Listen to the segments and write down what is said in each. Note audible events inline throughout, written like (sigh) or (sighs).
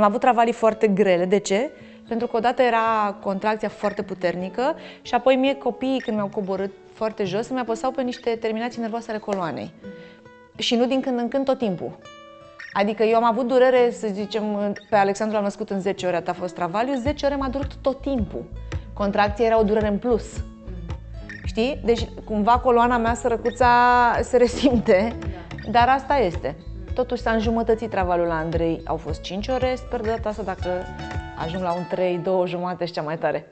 Am avut travalii foarte grele. De ce? Pentru că odată era contracția foarte puternică și apoi mie copiii când mi-au coborât foarte jos mi apăsau pe niște terminații nervoase ale coloanei. Și nu din când în când tot timpul. Adică eu am avut durere, să zicem, pe Alexandru l-am născut în 10 ore, a fost travaliu, 10 ore m-a durat tot timpul. Contracția era o durere în plus. Știi? Deci cumva coloana mea sărăcuța se resimte, dar asta este. Totuși s-a înjumătățit travaliul la Andrei, au fost 5 ore, sper de data asta dacă ajung la un 3, 2 jumate și cea mai tare.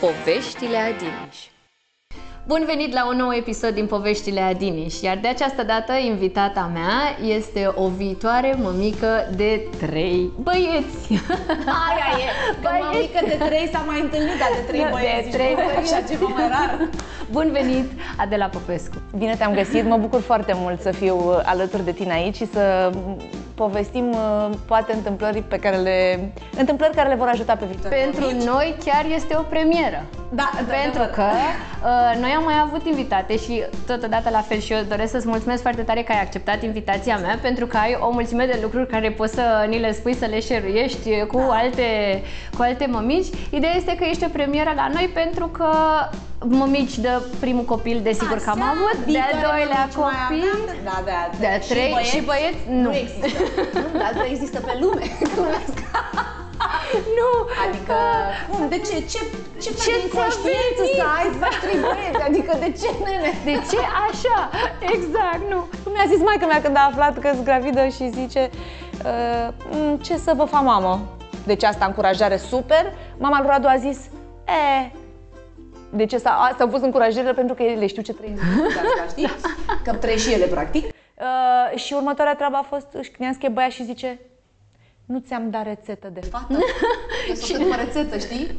Poveștile Adiniș Bun venit la un nou episod din Poveștile Adiniș, iar de această dată invitata mea este o viitoare mămică de trei băieți. Aia e, că (laughs) băieți. mămică de trei s-a mai întâlnit, dar de trei da, băieți, de trei băieți. așa ceva mai rar. Bun venit, Adela Popescu. Bine te-am găsit, mă bucur foarte mult să fiu alături de tine aici și să povestim uh, poate întâmplări pe care le întâmplări care le vor ajuta pe viitor. Pentru noi chiar este o premieră. Da, pentru da, că uh, noi am mai avut invitate și totodată la fel și eu doresc să-ți mulțumesc foarte tare că ai acceptat invitația mea pentru că ai o mulțime de lucruri care poți să ni le spui, să le șeruiești cu da. alte, cu alte mămici. Ideea este că ești o premieră la noi pentru că mămici de primul copil, desigur că am avut, de-al doilea copil, da, de a de trei și băieți, și băieți nu. nu există. (laughs) nu, dar există pe lume. (laughs) nu. Adică, cum, de ce? Ce, ce, ce inconștiență să ai să faci trei băieți? Adică, de ce, nene? De ce așa? Exact, nu. Mi-a zis maica mea când a aflat că sunt gravidă și zice, uh, ce să vă fac mamă? Deci asta încurajare super. Mama lui Radu a zis, e, deci asta, asta au fost încurajările pentru că ele știu ce trăiesc (laughs) asta, știi? Că trăiesc și ele, practic. Uh, și următoarea treabă a fost, își că băia și zice, nu ți-am dat rețetă de fată? Eu să o rețetă, știi?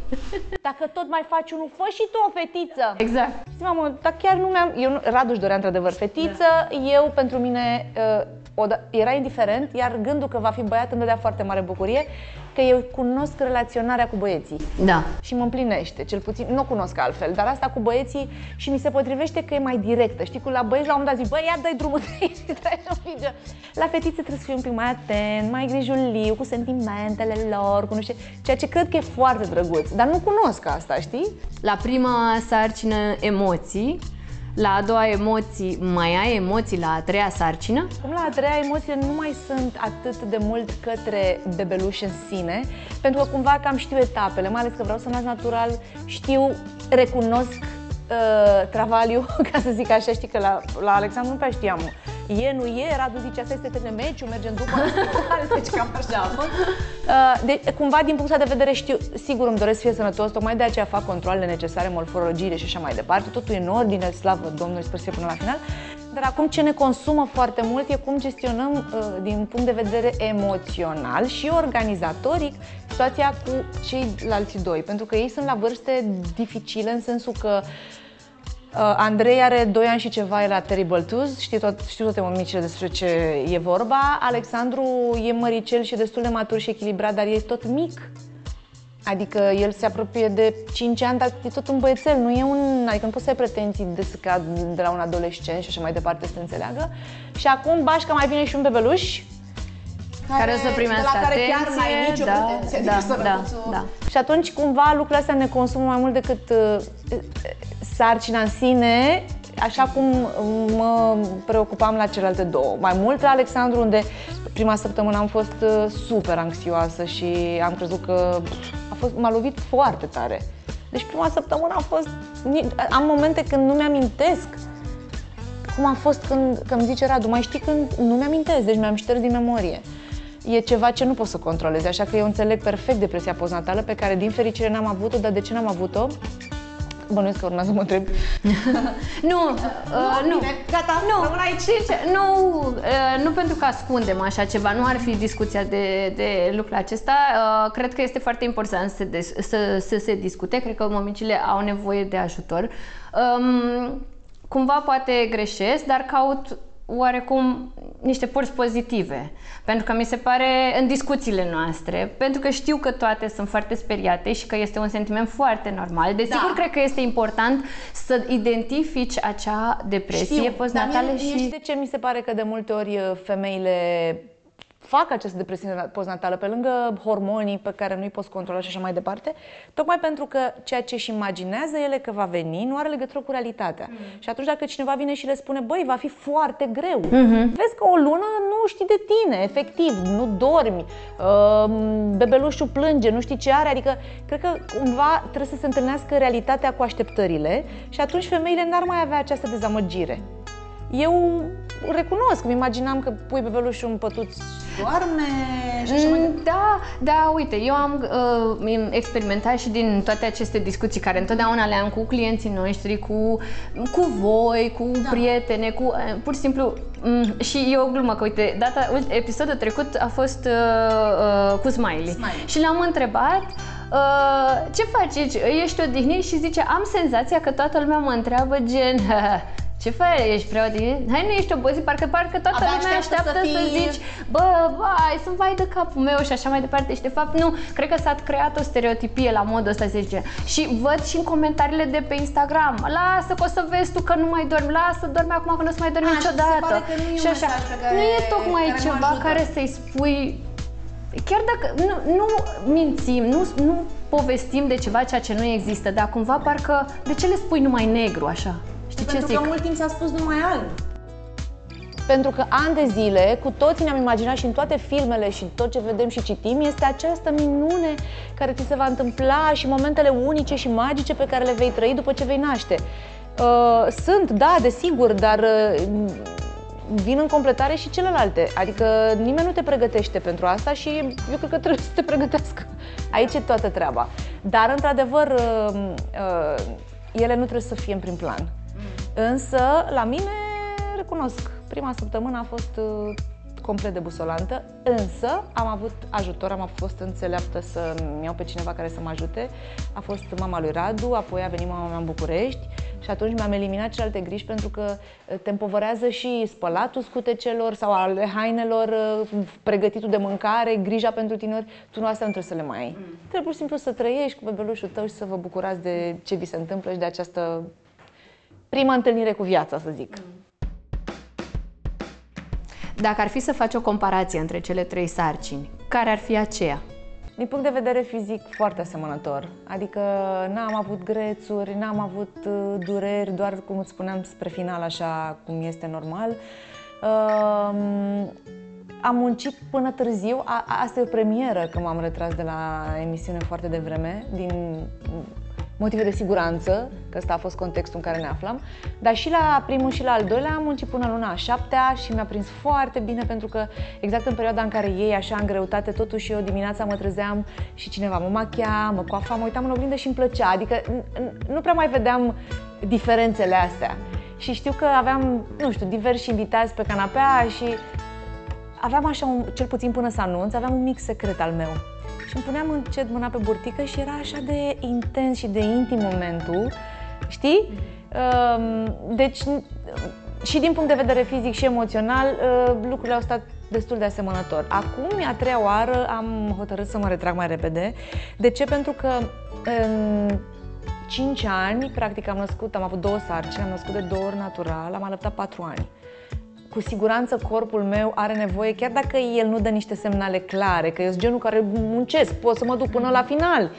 Dacă tot mai faci unul, fă și tu o fetiță. Exact. Știi, mamă, dar chiar nu mi-am... Eu, Radu își dorea într-adevăr fetiță, da. eu pentru mine uh, o, era indiferent, iar gândul că va fi băiat îmi dădea foarte mare bucurie, că eu cunosc relaționarea cu băieții. Da. Și mă împlinește, cel puțin, nu o cunosc altfel, dar asta cu băieții și mi se potrivește că e mai directă. Știi, cu la băieți la un moment dat zic, băi, ia dai drumul de aici (laughs) și să La fetițe trebuie să fii un pic mai atent, mai grijuliu, cu sentimentele lor, cu nu știu, ceea ce cred că e foarte drăguț, dar nu cunosc asta, știi? La prima sarcină emoții, la a doua emoții mai ai emoții la a treia sarcină? Cum la a treia emoțiile nu mai sunt atât de mult către bebeluș în sine, pentru că cumva cam știu etapele, mai ales că vreau să nasc natural, știu, recunosc uh, travaliu, (laughs) ca să zic așa, știi că la, la Alexandru nu prea știam e, nu e, Radu zice, asta este telemeciu, mergem după, (laughs) deci cam așa a fost. Uh, de, cumva, din punctul de vedere, știu, sigur îmi doresc să fie sănătos, tocmai de aceea fac controlele necesare, morfologiile și așa mai departe, totul e în ordine, slavă Domnului, sper să fie până la final. Dar acum ce ne consumă foarte mult e cum gestionăm uh, din punct de vedere emoțional și organizatoric situația cu ceilalți doi, pentru că ei sunt la vârste dificile în sensul că uh, Uh, Andrei are 2 ani și ceva, e la Terrible Twos, știu, tot, știu toate mămicile despre ce e vorba. Alexandru e măricel și destul de matur și echilibrat, dar e tot mic. Adică el se apropie de 5 ani, dar e tot un băiețel, nu e un... Adică nu poți să ai pretenții de, ca de la un adolescent și așa mai departe să te înțeleagă. Și acum Bașca mai vine și un bebeluș, care, care să primească de la care chiar n-ai nicio da, pretenție, da, adică da, da. Și atunci cumva lucrurile astea ne consumă mai mult decât uh, sarcina în sine, așa cum mă preocupam la celelalte două. Mai mult la Alexandru, unde prima săptămână am fost uh, super anxioasă și am crezut că a fost, m-a lovit foarte tare. Deci prima săptămână a fost... Am momente când nu mi-amintesc cum a fost când, când îmi zice Radu, mai știi când nu mi-amintesc, deci mi-am șters din memorie. E ceva ce nu pot să controlez, așa că eu înțeleg perfect depresia postnatală pe care din fericire n-am avut-o, dar de ce n-am avut-o? Bănuiesc că urmează să mă întreb. (laughs) nu, uh, nu, bine, gata, nu, rămân aici. Sincer, nu, uh, nu pentru că ascundem așa ceva, nu ar fi discuția de, de lucrul acesta. Uh, cred că este foarte important să, de, să, să se discute, cred că mămicile au nevoie de ajutor. Um, cumva poate greșesc, dar caut oarecum niște părți pozitive. Pentru că mi se pare în discuțiile noastre, pentru că știu că toate sunt foarte speriate și că este un sentiment foarte normal. Desigur, da. cred că este important să identifici acea depresie Știu, postnatală dar mie, și... mie știi de ce mi se pare că de multe ori uh, femeile fac această depresiune postnatală pe lângă hormonii pe care nu-i poți controla și așa mai departe, tocmai pentru că ceea ce își imaginează ele că va veni nu are legătură cu realitatea. Mm. Și atunci dacă cineva vine și le spune, băi, va fi foarte greu, mm-hmm. vezi că o lună nu știi de tine, efectiv, nu dormi, uh, bebelușul plânge, nu știi ce are, adică cred că cumva trebuie să se întâlnească realitatea cu așteptările și atunci femeile n-ar mai avea această dezamăgire. Eu recunosc, îmi imaginam că pui bebelușul în pătuț doarme și așa mai Mm, Da, da, uite, eu am uh, experimentat și din toate aceste discuții care întotdeauna le am cu clienții noștri, cu, cu voi, cu da. prietene, cu uh, pur și simplu um, și e o glumă că uite, data ult- episodul trecut a fost uh, uh, cu Smiley. Smiley. Și l-am întrebat uh, ce faci? Ești odihnit? Și zice, am senzația că toată lumea mă întreabă gen (laughs) ce faci? Ești prea odihnit? Hai, nu ești obosit? Parcă, parcă toată Abia lumea așteaptă așteaptă să să, fii- zici bă, vai, sunt vai de capul meu și așa mai departe. Și de fapt nu, cred că s-a creat o stereotipie la modul ăsta, se zice. Și văd și în comentariile de pe Instagram, lasă că o să vezi tu că nu mai dormi, lasă, dormi acum că nu o să mai dormi A, și se niciodată. pare că nu e un și așa. mesaj pe care- nu e tocmai care mă ceva ajută. care să-i spui Chiar dacă nu, nu mințim, nu, nu povestim de ceva ceea ce nu există, dar cumva parcă de ce le spui numai negru așa? Știi ce Pentru zic? că mult timp s-a spus numai alb. Pentru că ani de zile, cu toții ne-am imaginat și în toate filmele și tot ce vedem și citim, este această minune care ți se va întâmpla și momentele unice și magice pe care le vei trăi după ce vei naște. Uh, sunt, da, desigur, dar uh, vin în completare și celelalte. Adică nimeni nu te pregătește pentru asta și eu cred că trebuie să te pregătească. Aici e toată treaba. Dar, într-adevăr, uh, uh, ele nu trebuie să fie în prim plan. Însă, la mine, recunosc, prima săptămână a fost uh, complet debusolantă, însă am avut ajutor, am fost înțeleaptă să-mi iau pe cineva care să mă ajute. A fost mama lui Radu, apoi a venit mama mea în București și atunci mi-am eliminat celelalte griji pentru că uh, te împovărează și spălatul scutecelor sau ale hainelor, uh, pregătitul de mâncare, grija pentru tineri. Tu nu astea nu trebuie să le mai ai. Trebuie pur și simplu să trăiești cu bebelușul tău și să vă bucurați de ce vi se întâmplă și de această prima întâlnire cu viața, să zic. Dacă ar fi să faci o comparație între cele trei sarcini, care ar fi aceea? Din punct de vedere fizic, foarte asemănător. Adică n-am avut grețuri, n-am avut uh, dureri, doar cum îți spuneam spre final, așa cum este normal. Um, am muncit până târziu, a, asta e o premieră că m-am retras de la emisiune foarte devreme, din motive de siguranță, că ăsta a fost contextul în care ne aflam, dar și la primul și la al doilea am muncit până luna a șaptea și mi-a prins foarte bine pentru că exact în perioada în care ei așa în greutate, totuși eu dimineața mă trezeam și cineva mă machia, mă coafa, mă uitam în oglindă și îmi plăcea, adică n- n- nu prea mai vedeam diferențele astea. Și știu că aveam, nu știu, diversi invitați pe canapea și aveam așa, un, cel puțin până să anunț, aveam un mic secret al meu. Și îmi puneam încet mâna pe burtică și era așa de intens și de intim momentul, știi? Um, Deci, și din punct de vedere fizic și emoțional, uh, lucrurile au stat destul de asemănător. Acum, e a treia oară, am hotărât să mă retrag mai repede. De ce? Pentru că în 5 ani, practic am născut, am avut două sarcini, am născut de două ori natural, am alăptat 4 ani cu siguranță corpul meu are nevoie, chiar dacă el nu dă niște semnale clare, că eu sunt genul care muncesc, pot să mă duc până la final.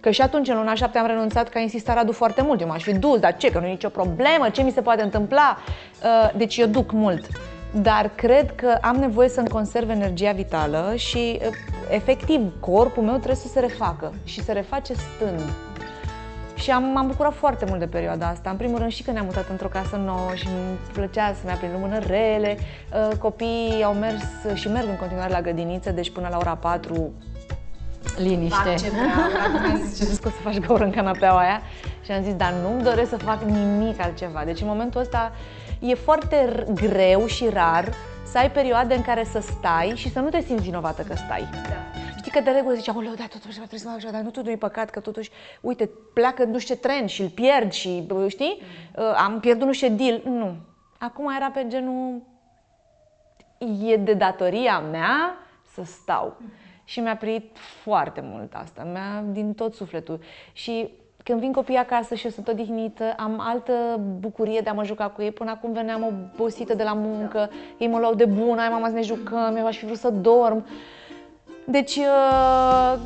Că și atunci, în luna șapte, am renunțat, că a insistat Radu foarte mult. Eu m-aș fi dus, dar ce, că nu e nicio problemă, ce mi se poate întâmpla? Uh, Deci eu duc mult. Dar cred că am nevoie să-mi conserv energia vitală și, uh, efectiv, corpul meu trebuie să se refacă și se reface stând. Și am, m-am bucurat foarte mult de perioada asta. În primul rând și că ne-am mutat într-o casă nouă și îmi plăcea să ne aprind lumânărele. Uh, Copiii au mers și merg în continuare la grădiniță, deci până la ora 4 Liniște. fac (laughs) ce vreau. Mi-a zis, ce scos să faci gaură în canapeaua aia. Și am zis, dar nu-mi doresc să fac nimic altceva. Deci în momentul ăsta e foarte r- greu și rar să ai perioade în care să stai și să nu te simți vinovată că stai. Da. Știi că de regulă ziceam, oleu, da, totuși trebuie să fac așa, dar nu tu nu-i păcat că totuși, uite, pleacă nu știu ce tren și îl pierd și, bă, știi, mm. am pierdut nu știu ce deal. Nu. Acum era pe genul, e de datoria mea să stau. Și mi-a primit foarte mult asta, mi-a din tot sufletul. Și când vin copiii acasă și eu sunt odihnită, am altă bucurie de a mă juca cu ei. Până acum veneam obosită de la muncă, ei mă luau de bună, ai mama să ne jucăm, eu aș fi vrut să dorm. Deci, uh,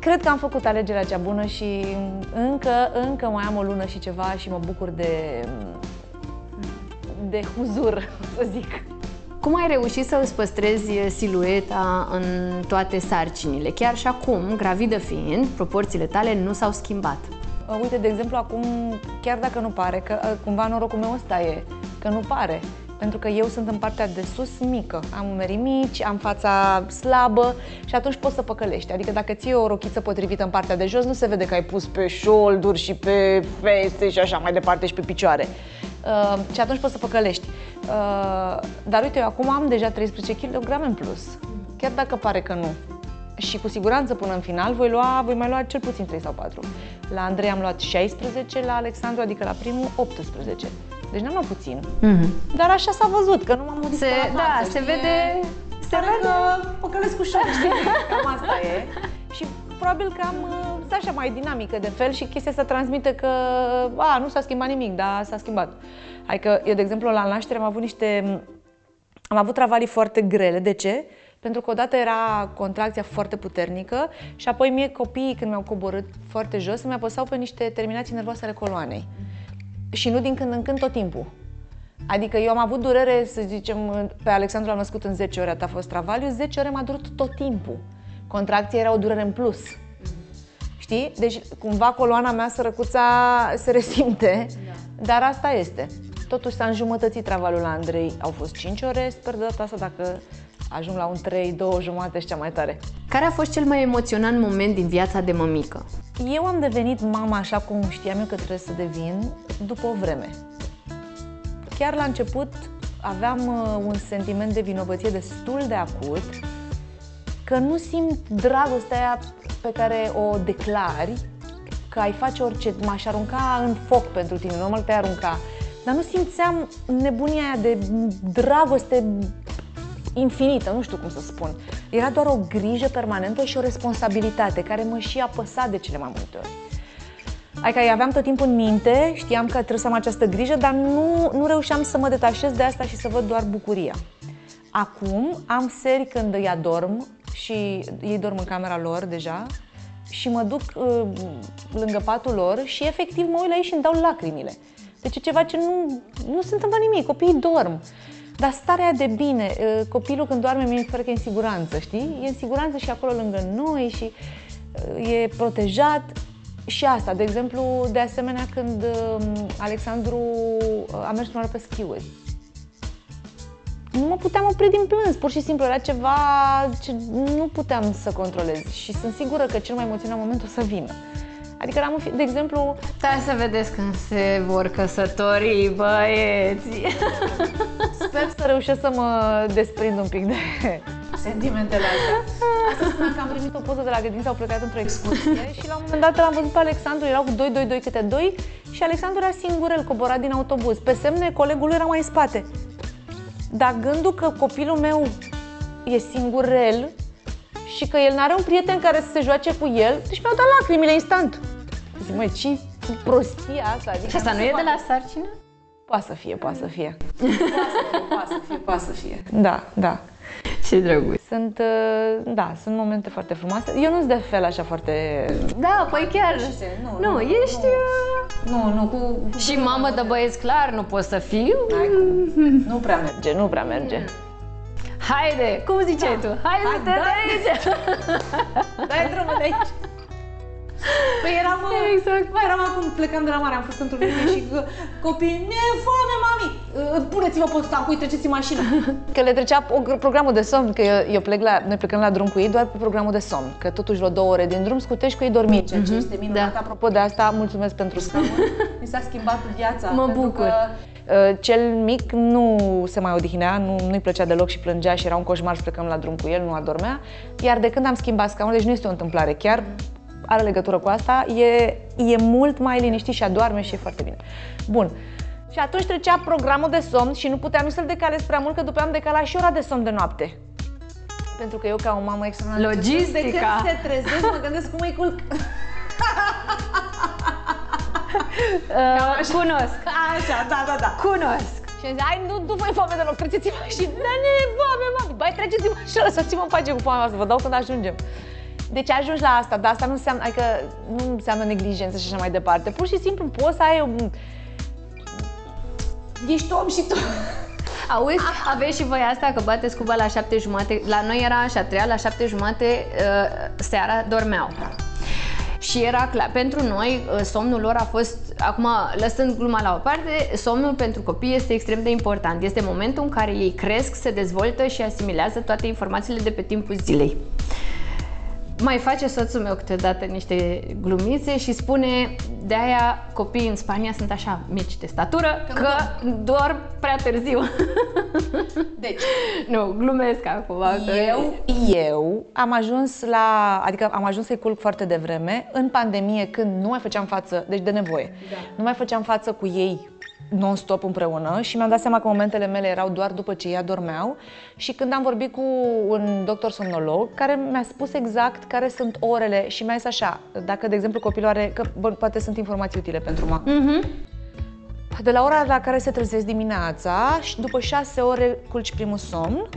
cred că am făcut alegerea cea bună și încă, încă mai am o lună și ceva și mă bucur de, de huzur, (laughs) să zic. Cum ai reușit să îți păstrezi silueta în toate sarcinile? Chiar și acum, gravidă fiind, proporțiile tale nu s-au schimbat. Uh, uite, de exemplu, acum, chiar dacă nu pare, că uh, cumva norocul meu ăsta e, că nu pare. Pentru că eu sunt în partea de sus mică, am umerii mici, am fața slabă și atunci poți să păcălești. Adică dacă ții o rochiță potrivită în partea de jos, nu se vede că ai pus pe șolduri și pe feste și așa mai departe și pe picioare. Uh, și atunci poți să păcălești. Uh, dar uite, eu acum am deja 13 kg în plus. Chiar dacă pare că nu. Și cu siguranță până în final voi, lua, voi mai lua cel puțin 3 sau 4. La Andrei am luat 16, la Alexandru, adică la primul, 18. Deci n-am luat puțin. Mm-hmm. Dar așa s-a văzut, că nu m-am modificat Se, la da, față, se știi? vede, se Pare vede. că păcălesc cu șoc, știi? Cam asta e. Și probabil că am uh, sunt așa mai dinamică de fel și chestia asta transmite că a, nu s-a schimbat nimic, dar s-a schimbat. Adică eu, de exemplu, la naștere am avut niște... Am avut travalii foarte grele. De ce? Pentru că odată era contracția foarte puternică și apoi mie copiii, când mi-au coborât foarte jos, mi apăsau pe niște terminații nervoase ale coloanei. Și nu din când în când tot timpul. Adică eu am avut durere, să zicem, pe Alexandru l-am născut în 10 ore, atât a fost travaliu, 10 ore m-a durut tot timpul. Contracția era o durere în plus. Știi? Deci cumva coloana mea sărăcuța se resimte, dar asta este. Totuși s-a înjumătățit travaliul la Andrei. Au fost 5 ore, sper de data asta dacă ajung la un 3, 2 jumate și cea mai tare. Care a fost cel mai emoționant moment din viața de mămică? Eu am devenit mama așa cum știam eu că trebuie să devin după o vreme. Chiar la început aveam uh, un sentiment de vinovăție destul de acut, că nu simt dragostea aia pe care o declari, că ai face orice, m-aș arunca în foc pentru tine, normal te-ai arunca, dar nu simțeam nebunia aia de dragoste infinită, nu știu cum să spun. Era doar o grijă permanentă și o responsabilitate care mă și apăsa de cele mai multe ori. Adică îi aveam tot timpul în minte, știam că trebuie să am această grijă, dar nu, nu reușeam să mă detașez de asta și să văd doar bucuria. Acum am seri când îi adorm și ei dorm în camera lor deja și mă duc uh, lângă patul lor și efectiv mă uit la ei și îmi dau lacrimile. Deci e ceva ce nu, nu se întâmplă nimic, copiii dorm. Dar starea de bine, uh, copilul când doarme mi se pare că e în siguranță, știi? E în siguranță și acolo lângă noi și uh, e protejat. Și asta, de exemplu, de asemenea când uh, Alexandru uh, a mers prima oară pe schiuri. Nu mă puteam opri din plâns, pur și simplu era ceva ce nu puteam să controlez și sunt sigură că cel mai emoționant moment o să vină. Adică eram, în fi- de exemplu, Stai să vedeți când se vor căsători băieții. Sper să reușesc să mă desprind un pic de sentimentele astea. Asta spuneam că am primit o poză de la grădiniță, au plecat într-o excursie și la un moment dat l-am văzut pe Alexandru, erau cu 2, 2, 2 câte 2 și Alexandru era singurel, coborat din autobuz. Pe semne, colegul lui era mai în spate. Dar gândul că copilul meu e singurel și că el n-are un prieten care să se joace cu el, deci mi-au dat lacrimile instant. Zic, măi, ce prostia asta? Adică Și asta nu e de la sarcină? Poate să fie, (laughs) poate să fie. Poate să fie, poate să fie. Da, da. Ce drăguț. Sunt, uh, da, sunt momente foarte frumoase. Eu nu sunt de fel așa foarte... Da, păi chiar. Nu, Nu, nu, ești... uh, Nu, nu, cu... Și mamă de băieți, clar, nu pot să fiu. Nu prea merge, nu prea merge. Haide, cum ziceai tu? Haide Hai, să te da. de aici. (laughs) Dai drumul de aici. Păi eram, (laughs) Exact. Mai eram acum plecând de la mare, am fost într-un weekend și că copiii, ne foame, mami, Uh, puneți-vă pe stacui, treceți în mașină. (laughs) Că le trecea o- programul de somn, că eu, eu plec la, noi plecăm la drum cu ei doar pe programul de somn, că totuși vreo două ore din drum scutești cu ei dormit, ceea ce este minunat. da. Apropo de asta, mulțumesc pentru scaun. Mi s-a schimbat viața. Mă pentru bucur. Că, uh, cel mic nu se mai odihnea, nu, nu-i plăcea deloc și plângea și era un coșmar să plecăm la drum cu el, nu adormea. Iar de când am schimbat scaunul, deci nu este o întâmplare, chiar are legătură cu asta, e, e mult mai liniștit și adorme și e foarte bine. Bun. Și atunci trecea programul de somn și nu puteam să-l decalez prea mult, că după am decalat și ora de somn de noapte. Pentru că eu, ca o mamă extraordinar Logistica. de când se trezesc, mă gândesc cum îi culc. (laughs) Uh, cunosc, Așa, da, da, da. cunosc. Și am zis, hai, nu, nu voi foame deloc, treceți-mă și da, ne e foame, mami, bai, treceți-mă și lăsați-mă în pace cu foamea asta, vă dau când ajungem. Deci ajungi la asta, dar asta nu înseamnă, adică nu înseamnă neglijență și așa mai departe. Pur și simplu poți să ai un... Ești om și tu. (laughs) Auzi, aveți și voi asta că bateți cuba la șapte jumate, la noi era așa, treia la șapte jumate uh, seara dormeau. Și era clar, pentru noi uh, somnul lor a fost, acum lăsând gluma la o parte, somnul pentru copii este extrem de important. Este momentul în care ei cresc, se dezvoltă și asimilează toate informațiile de pe timpul zilei. Mai face soțul meu câteodată niște glumițe și spune de aia copiii în Spania sunt așa mici de statură că, că dorm prea târziu. Deci, nu, glumesc acum. că- eu, eu am ajuns la, adică am ajuns să-i culc foarte devreme, în pandemie, când nu mai făceam față, deci de nevoie, da. nu mai făceam față cu ei non-stop împreună și mi-am dat seama că momentele mele erau doar după ce ei adormeau și când am vorbit cu un doctor somnolog care mi-a spus exact care sunt orele și mi-a zis așa, dacă de exemplu copilul are, că bă, poate sunt informații utile pentru mamă, Mhm. de la ora la care se trezesc dimineața și după 6 ore culci primul somn,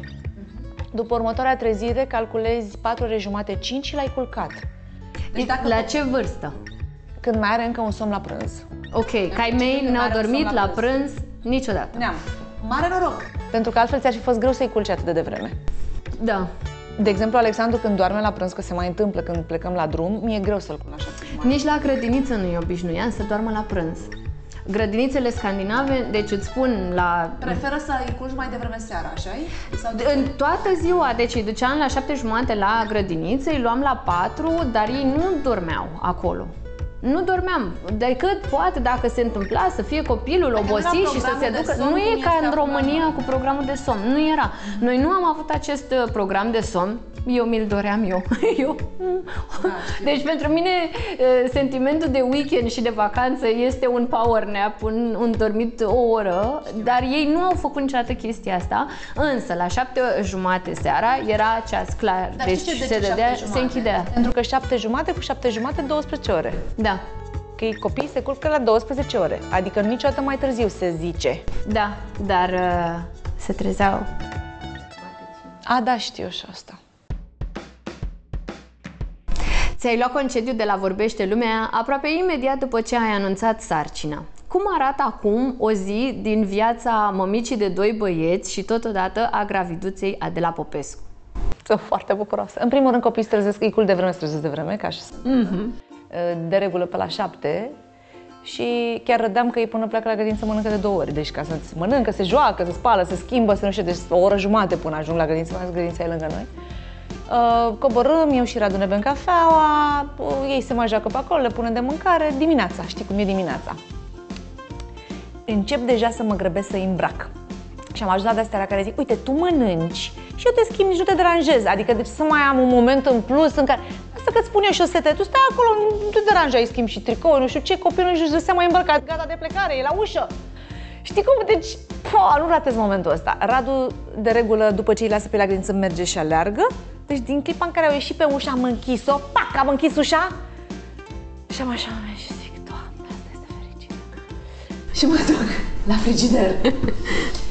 după următoarea trezire calculezi 4 ore jumate, 5 și l-ai culcat. Deci la ce vârstă? Când mai are încă un somn la prânz. Ok, că ai mei când n-au are un dormit somn la la prânz. prânz niciodată. Neam. Mare noroc! Pentru că altfel ți-ar fi fost greu să-i culci atât de devreme. Da. De exemplu, Alexandru când doarme la prânz, că se mai întâmplă când plecăm la drum, mi-e greu să-l culc așa. Nici la grădiniță nu e obișnuiat să doarmă la prânz. Grădinițele scandinave, deci îți spun la Preferă să îi culci mai devreme seara, așa Sau În toată ziua, deci îi duceam la șapte jumate la grădiniță, îi luam la patru, dar ei nu dormeau acolo. Nu dormeam, decât poate dacă se întâmpla să fie copilul Adică nu era obosit și să se programul de ducă. somn Nu e cum ca este în acum, România nu? cu programul de somn, nu era. Noi nu am avut acest uh, program de somn, eu mi-l doream eu. (laughs) eu. Deci pentru mine uh, sentimentul de weekend și de vacanță este un power nap, un, un dormit o oră, dar ei nu au făcut niciodată chestia asta, însă la șapte jumate seara era ceas clar, Dar deci știi ce, de se ce dădea, șapte se jumate? închidea. Pentru că 7 jumate cu 7 jumate, 12 ore. Da, Că ei copiii se culcă la 12 ore, adică niciodată mai târziu se zice. da, dar uh, se trezeau A, da, știu și asta. Ți-ai luat concediu de la Vorbește Lumea aproape imediat după ce ai anunțat sarcina. Cum arată acum o zi din viața mămicii de doi băieți și totodată a graviduței Adela Popescu? Sunt foarte bucuroasă. În primul rând, copiii se trezesc, îi cul de vreme, se trezesc de vreme, ca și mm-hmm. De regulă pe la șapte. Și chiar râdeam că ei până pleacă la grădință să mănâncă de două ori. Deci ca să se mănâncă, se joacă, se spală, se schimbă, să nu știu, deci o oră jumate până ajung la grădință, mai ales grădința e lângă noi. Uh, coborâm, eu și Radu ne bem cafeaua, uh, ei se mai joacă pe acolo, le punem de mâncare, dimineața, știi cum e dimineața. Încep deja să mă grăbesc să îi îmbrac. Și am ajuns la de-astea la care zic, uite, tu mănânci și eu te schimb, nici nu te deranjez. Adică de ce să mai am un moment în plus în care, asta că-ți spun eu și o sete, tu stai acolo, nu te deranja, îi schimb și tricou, nu știu ce, copilul nu-și dă seama, e îmbrăcat, gata de plecare, e la ușă. Știi cum? Deci, po, nu ratez momentul ăsta. Radu, de regulă, după ce îi lasă pe la grădință, merge și aleargă. Deci, din clipa în care au ieșit pe ușă, am închis-o, pac, am închis ușa și am așa mea și zic, Doamne, asta este fericire. Și mă duc la frigider. (laughs)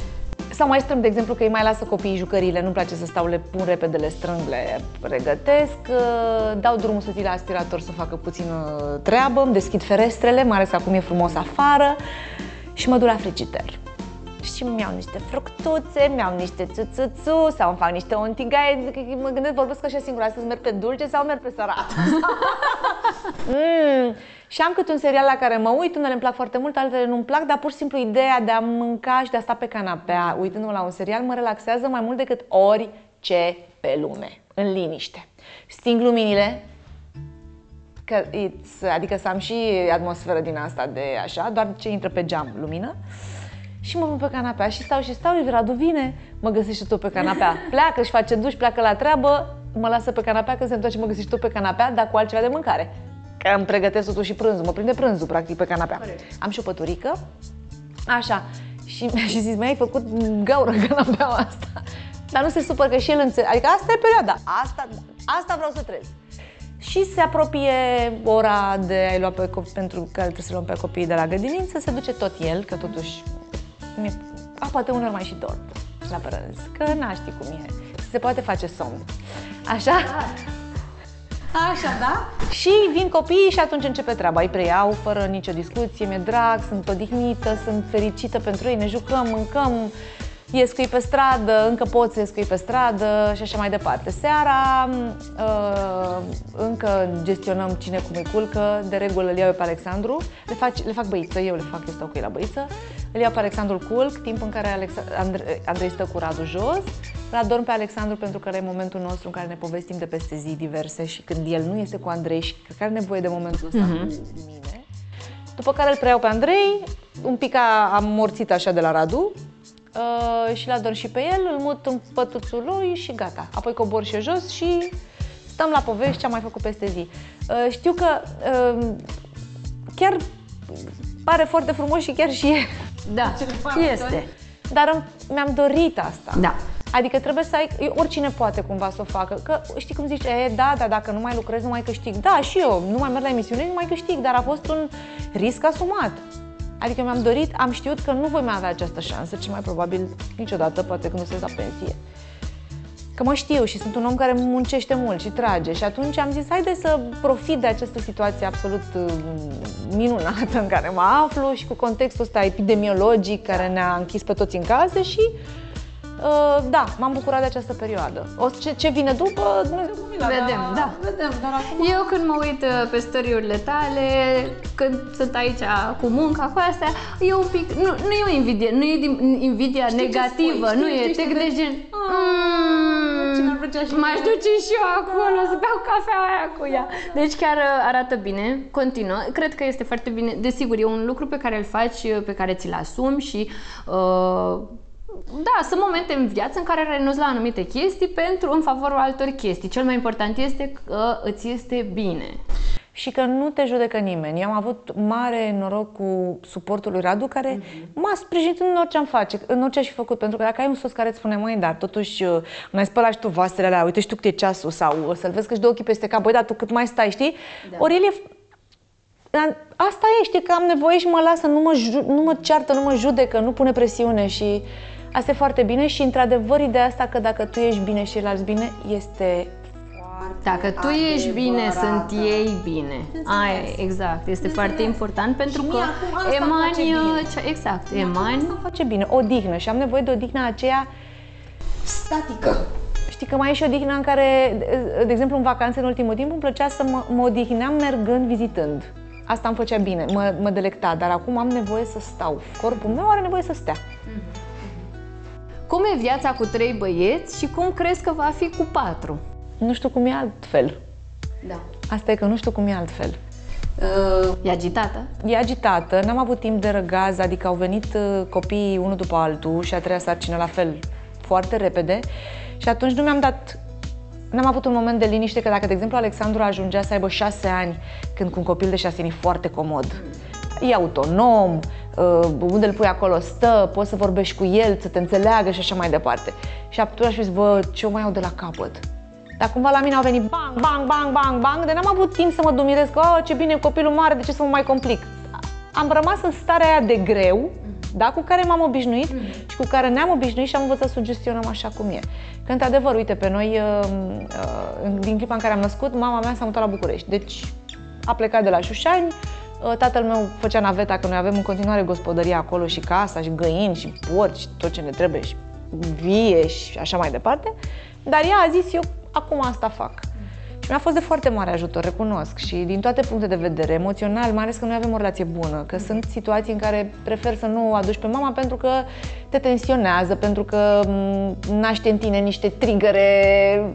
Sau mai strâng, de exemplu, că îi mai lasă copiii jucăriile, nu-mi place să stau, le pun repede, le strâng, le pregătesc, uh, dau drumul să zi la aspirator să facă puțină treabă, îmi deschid ferestrele, mai ales că acum e frumos afară și mă duc la frigider. Și mi-au niște fructuțe, mi-au niște țuțuțu sau îmi fac niște ontigaie, mă gândesc, vorbesc așa singur, astăzi merg pe dulce sau merg pe sărat. (laughs) mm. Și am câte un serial la care mă uit, unele îmi plac foarte mult, altele nu-mi plac, dar pur și simplu ideea de a mânca și de a sta pe canapea, uitându-mă la un serial, mă relaxează mai mult decât orice pe lume, în liniște. Sting luminile, că, it's, adică să am și atmosferă din asta de așa, doar ce intră pe geam lumină. Și mă pun pe canapea și stau și stau, Radu vine, mă găsește tot pe canapea. Pleacă, și face duș, pleacă la treabă, mă lasă pe canapea, când se întoarce mă găsește tot pe canapea, dar cu altceva de mâncare. Că îmi pregătesc totuși și prânzul, mă prinde prânzul practic pe canapea. Am și o păturică Așa. Și mi-a (laughs) și zis, mi-ai făcut gaură canapeaua asta. Dar nu se supăr că și el înțelege. Adică asta e perioada. Asta, asta vreau să trăiesc. Și se apropie ora de a-i lua pe copii, pentru că trebuie să luăm pe copiii de la grădiniță, se duce tot el, că totuși mi a, poate unor mai și dor la prânz, că n-a ști cum e. Se poate face somn. Așa? Așa, da? Și vin copiii și atunci începe treaba. Îi preiau fără nicio discuție, mi-e drag, sunt odihnită, sunt fericită pentru ei, ne jucăm, mâncăm, iescui pe stradă, încă pot să iescui pe stradă și așa mai departe. Seara uh, încă gestionăm cine cum îi culcă, de regulă îl iau eu pe Alexandru, le fac, le fac băiță, eu le fac, eu stau cu ei la băiță, îl iau pe Alexandru culc, timp în care Alex, Andrei, Andrei stă cu Radu jos, îl adorm pe Alexandru pentru că e momentul nostru în care ne povestim de peste zi diverse și când el nu este cu Andrei și care are nevoie de momentul ăsta uh-huh. cu mine. După care îl preiau pe Andrei, un pic am morțit așa de la Radu, uh, și l adorm și pe el, îl mut în pătuțul lui și gata. Apoi cobor și jos și stăm la povești ce am mai făcut peste zi. Uh, știu că uh, chiar pare foarte frumos și chiar și e. Da, este. Dar mi-am dorit asta. Da. Adică trebuie să ai, oricine poate cumva să o facă. Că știi cum zice, e, da, dar dacă nu mai lucrez, nu mai câștig. Da, și eu, nu mai merg la emisiune, nu mai câștig, dar a fost un risc asumat. Adică mi-am dorit, am știut că nu voi mai avea această șansă, ci mai probabil niciodată, poate când o să la pensie. Că mă știu și sunt un om care muncește mult și trage. Și atunci am zis, haide să profit de această situație absolut uh, minunată în care mă aflu și cu contextul ăsta epidemiologic care ne-a închis pe toți în casă și Uh, da, m-am bucurat de această perioadă. O, ce, ce vine după, Dumnezeu cu mine, Vedem, da. da. Vedem, dar acum... Eu când mă uit uh, pe story tale, când sunt aici cu munca, cu astea, e un pic, nu, nu e o invidie, nu e invidia știi negativă, spui, nu știi, e știi, tec de gen... Mm, m-aș duce și eu acolo să beau cafea aia cu ea. Deci chiar uh, arată bine, continuă. Cred că este foarte bine. Desigur, e un lucru pe care îl faci, pe care ți-l asumi și uh, da, sunt momente în viață în care renunți la anumite chestii pentru în favoarea altor chestii. Cel mai important este că îți este bine. Și că nu te judecă nimeni. Eu am avut mare noroc cu suportul lui Radu, care mm-hmm. m-a sprijinit în orice am face, în orice aș fi făcut. Pentru că dacă ai un sos care îți spune, măi, dar totuși uh, mai spălat și tu vasele alea, uite și tu cât e ceasul, sau uh, să-l vezi că-și dă ochii peste cap, băi, dar tu cât mai stai, știi? Da. Ori el e Asta e, știi, că am nevoie și mă lasă, nu mă, ju- nu mă ceartă, nu mă judecă, nu pune presiune și Asta e foarte bine și, într-adevăr, ideea asta că dacă tu ești bine și ceilalți bine, este dacă tu ești bine, sunt ei bine. Aia, exact. Este foarte important pentru că emani, exact, emani. Asta face bine, odihnă și am nevoie de odihnă aceea statică. Știi că mai e și odihnă în care, de exemplu, în vacanțe în ultimul timp îmi plăcea să mă, mă odihneam mergând, vizitând. Asta îmi făcea bine, mă, mă delecta, dar acum am nevoie să stau. Corpul meu are nevoie să stea. Mm-hmm. Cum e viața cu trei băieți și cum crezi că va fi cu patru? Nu știu cum e altfel. Da. Asta e că nu știu cum e altfel. Uh, e agitată? E agitată, n-am avut timp de răgaz, adică au venit uh, copiii unul după altul și a treia sarcină la fel foarte repede și atunci nu mi-am dat N-am avut un moment de liniște că dacă, de exemplu, Alexandru ajungea să aibă șase ani, când cu un copil de șase ani e foarte comod, e autonom, uh, unde îl pui acolo stă, poți să vorbești cu el, să te înțeleagă și așa mai departe. Și atunci aș zis, bă, ce o mai iau de la capăt? Dar cumva la mine au venit bang, bang, bang, bang, bang, de n-am avut timp să mă dumirez că, oh, ce bine, copilul mare, de ce să mă mai complic? Am rămas în starea aia de greu, da, cu care m-am obișnuit mm. și cu care ne-am obișnuit și am învățat să gestionăm așa cum e. Că, într-adevăr, uite, pe noi, uh, uh, din clipa în care am născut, mama mea s-a mutat la București. Deci a plecat de la Șușani, Uh, tatăl meu făcea naveta, că noi avem în continuare gospodăria acolo și casa și găini și porci, tot ce ne trebuie și vie și așa mai departe. Dar ea a zis, eu acum asta fac. Și mi-a fost de foarte mare ajutor, recunosc. Și din toate puncte de vedere, emoțional, mai ales că noi avem o relație bună, că sunt situații în care prefer să nu o aduci pe mama pentru că te tensionează, pentru că mm, naște în tine niște trigăre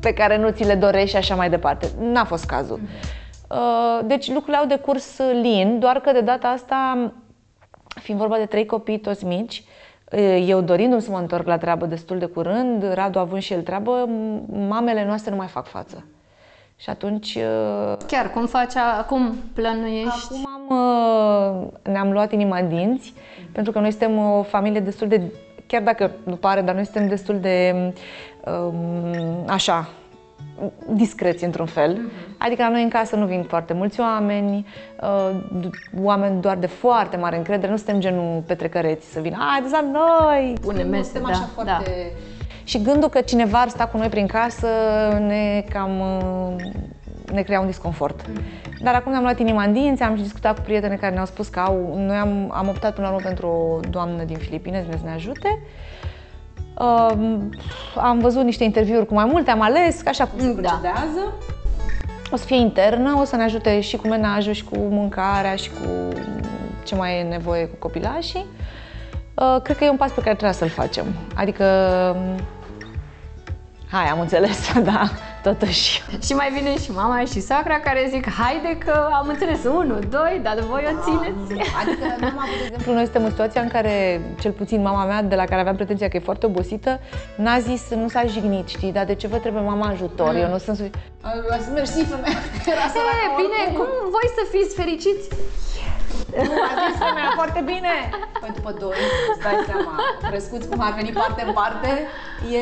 pe care nu ți le dorești și așa mai departe. N-a fost cazul. Mm-hmm. Uh, deci lucrurile au decurs lin, doar că de data asta, fiind vorba de trei copii toți mici, uh, eu dorindu-mi să mă întorc la treabă destul de curând, Radu având și el treabă, mamele noastre nu mai fac față. Și atunci... Uh, Chiar, cum faci, cum plănuiești? Acum am uh, ne-am luat inima în dinți, pentru că noi suntem o familie destul de, chiar dacă nu pare, dar noi suntem destul de, um, așa, discreți într-un fel. Adică la noi în casă nu vin foarte mulți oameni, uh, oameni doar de foarte mare încredere, nu suntem genul petrecăreți să vină, haideți la noi! Pune Nu, mese, suntem da, așa da. foarte... Și gândul că cineva ar sta cu noi prin casă ne cam uh, ne crea un disconfort. Dar acum ne-am luat inima în dinți, am și discutat cu prietene care ne-au spus că au, noi am, am optat până la urmă pentru o doamnă din Filipine, Dumnezeu să ne ajute. Uh, am văzut niște interviuri cu mai multe, am ales, că așa cum se Da. procedează. O să fie internă, o să ne ajute și cu menajul, și cu mâncarea, și cu ce mai e nevoie cu copilașii. Uh, cred că e un pas pe care trebuie să-l facem. Adică, hai, am înțeles, (laughs) da, totuși. Și mai vine și mama și sacra care zic, haide că am înțeles, unu, doi, dar voi o țineți. Adică nu am avut, de exemplu, noi suntem în situația în care, cel puțin mama mea, de la care aveam pretenția că e foarte obosită, n-a zis, nu s-a jignit, știi, dar de ce vă trebuie mama ajutor? Eu nu sunt... Mersi, femeia, (laughs) era E, săracă, bine, oricum. cum voi să fiți fericiți? Nu, a zis femeia foarte bine. Păi după doi, îți dai seama, crescuți cum ar veni parte în parte, e...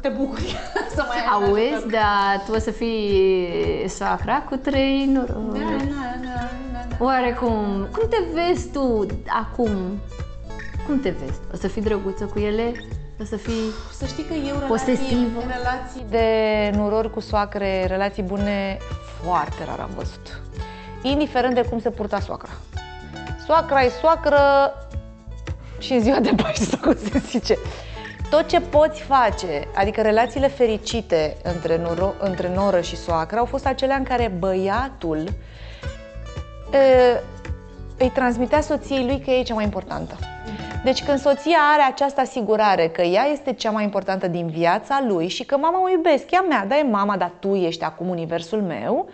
te bucuri (laughs) să mai ai un Auzi, ajutor. dar tu o să fii soacra cu trei noroi. Da, da, da, da, da. Oare cum, cum te vezi tu acum? Cum te vezi? O să fii drăguță cu ele? O să fii... Să știi că eu relații, Posesivă. relații de nurori cu soacre, relații bune, foarte rar am văzut. Indiferent de cum se purta soacra. Soacra e soacră și în ziua de Paște sau (laughs) cum se zice. Tot ce poți face, adică relațiile fericite între, noro, între noră și soacră au fost acelea în care băiatul e, îi transmitea soției lui că ea e cea mai importantă. Deci când soția are această asigurare că ea este cea mai importantă din viața lui și că mama o iubesc, ea mea, da, e mama, dar tu ești acum universul meu,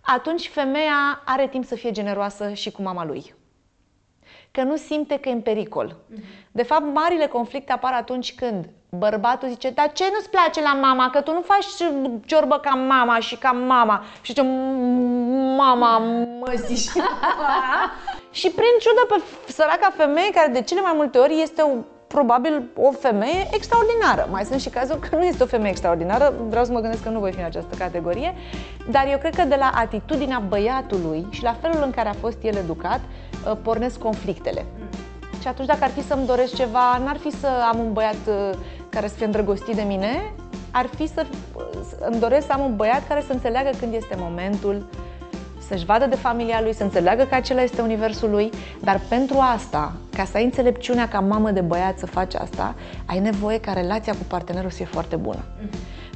atunci femeia are timp să fie generoasă și cu mama lui. Că nu simte că e în pericol. De fapt, marile conflicte apar atunci când bărbatul zice Dar ce nu-ți place la mama? Că tu nu faci ciorbă ca mama și ca mama. Și zice, mama, mă zici. (laughs) și prin ciudă pe săraca femeie, care de cele mai multe ori este o, probabil o femeie extraordinară. Mai sunt și cazuri că nu este o femeie extraordinară, vreau să mă gândesc că nu voi fi în această categorie, dar eu cred că de la atitudinea băiatului și la felul în care a fost el educat, uh, pornesc conflictele. Și atunci dacă ar fi să-mi doresc ceva, n-ar fi să am un băiat uh, care să fie îndrăgostit de mine, ar fi să să- îmi doresc să am un băiat care să înțeleagă când este momentul, să-și vadă de familia lui, să înțeleagă că acela este universul lui, dar pentru asta, ca să ai înțelepciunea ca mamă de băiat să faci asta, ai nevoie ca relația cu partenerul să fie foarte bună.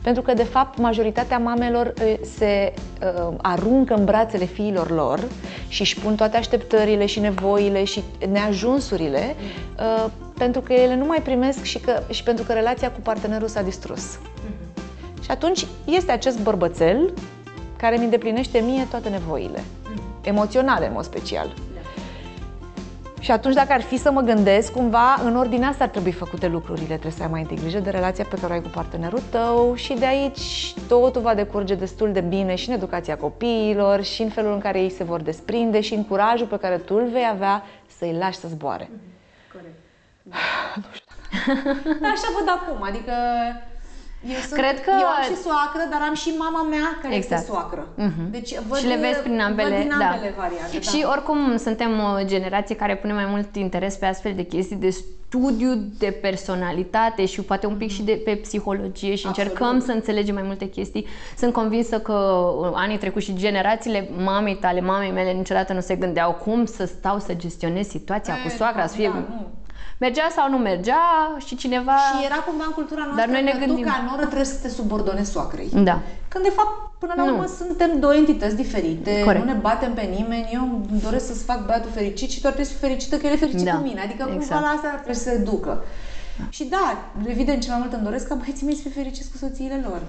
Pentru că, de fapt, majoritatea mamelor e, se uh, aruncă în brațele fiilor lor și își pun toate așteptările și nevoile și neajunsurile uh, pentru că ele nu mai primesc și, că, și pentru că relația cu partenerul s-a distrus. Și atunci este acest bărbățel care mi îndeplinește mie toate nevoile, emoționale în mod special. Și atunci dacă ar fi să mă gândesc, cumva în ordinea asta ar trebui făcute lucrurile. Trebuie să ai mai întâi grijă de relația pe care o ai cu partenerul tău și de aici totul va decurge destul de bine și în educația copiilor și în felul în care ei se vor desprinde și în curajul pe care tu îl vei avea să-i lași să zboare. (sighs) (laughs) Dar așa văd acum, adică eu sunt, Cred că- eu am și soacră, dar am și mama mea care Exact. este soacră. Deci văd, și le vezi prin ambele, văd din da. ambele variante. Și da. oricum suntem o generație care pune mai mult interes pe astfel de chestii de studiu de personalitate și poate un pic și de pe psihologie și Absolut. încercăm să înțelegem mai multe chestii. Sunt convinsă că uh, anii trecuți și generațiile mamei tale, mamei mele niciodată nu se gândeau cum să stau să gestionez situația cu E, soacra, să fie... da, nu. Mergea sau nu mergea și cineva... Și era cumva în cultura noastră noi ne că gândim. tu ca noră trebuie să te subordonezi soacrei. Da. Când de fapt, până la Nu. urmă, suntem două entități diferite, Corect. nu ne batem pe nimeni, eu îmi doresc să-ți fac băiatul fericit și tu ar trebui să fii fericită că el e fericit Da. cu mine. Adică cumva Exact. la asta trebuie să se ducă. Și da, evident, cel mai mult îmi doresc ca băieții mei să fie fericiți cu soțiile lor.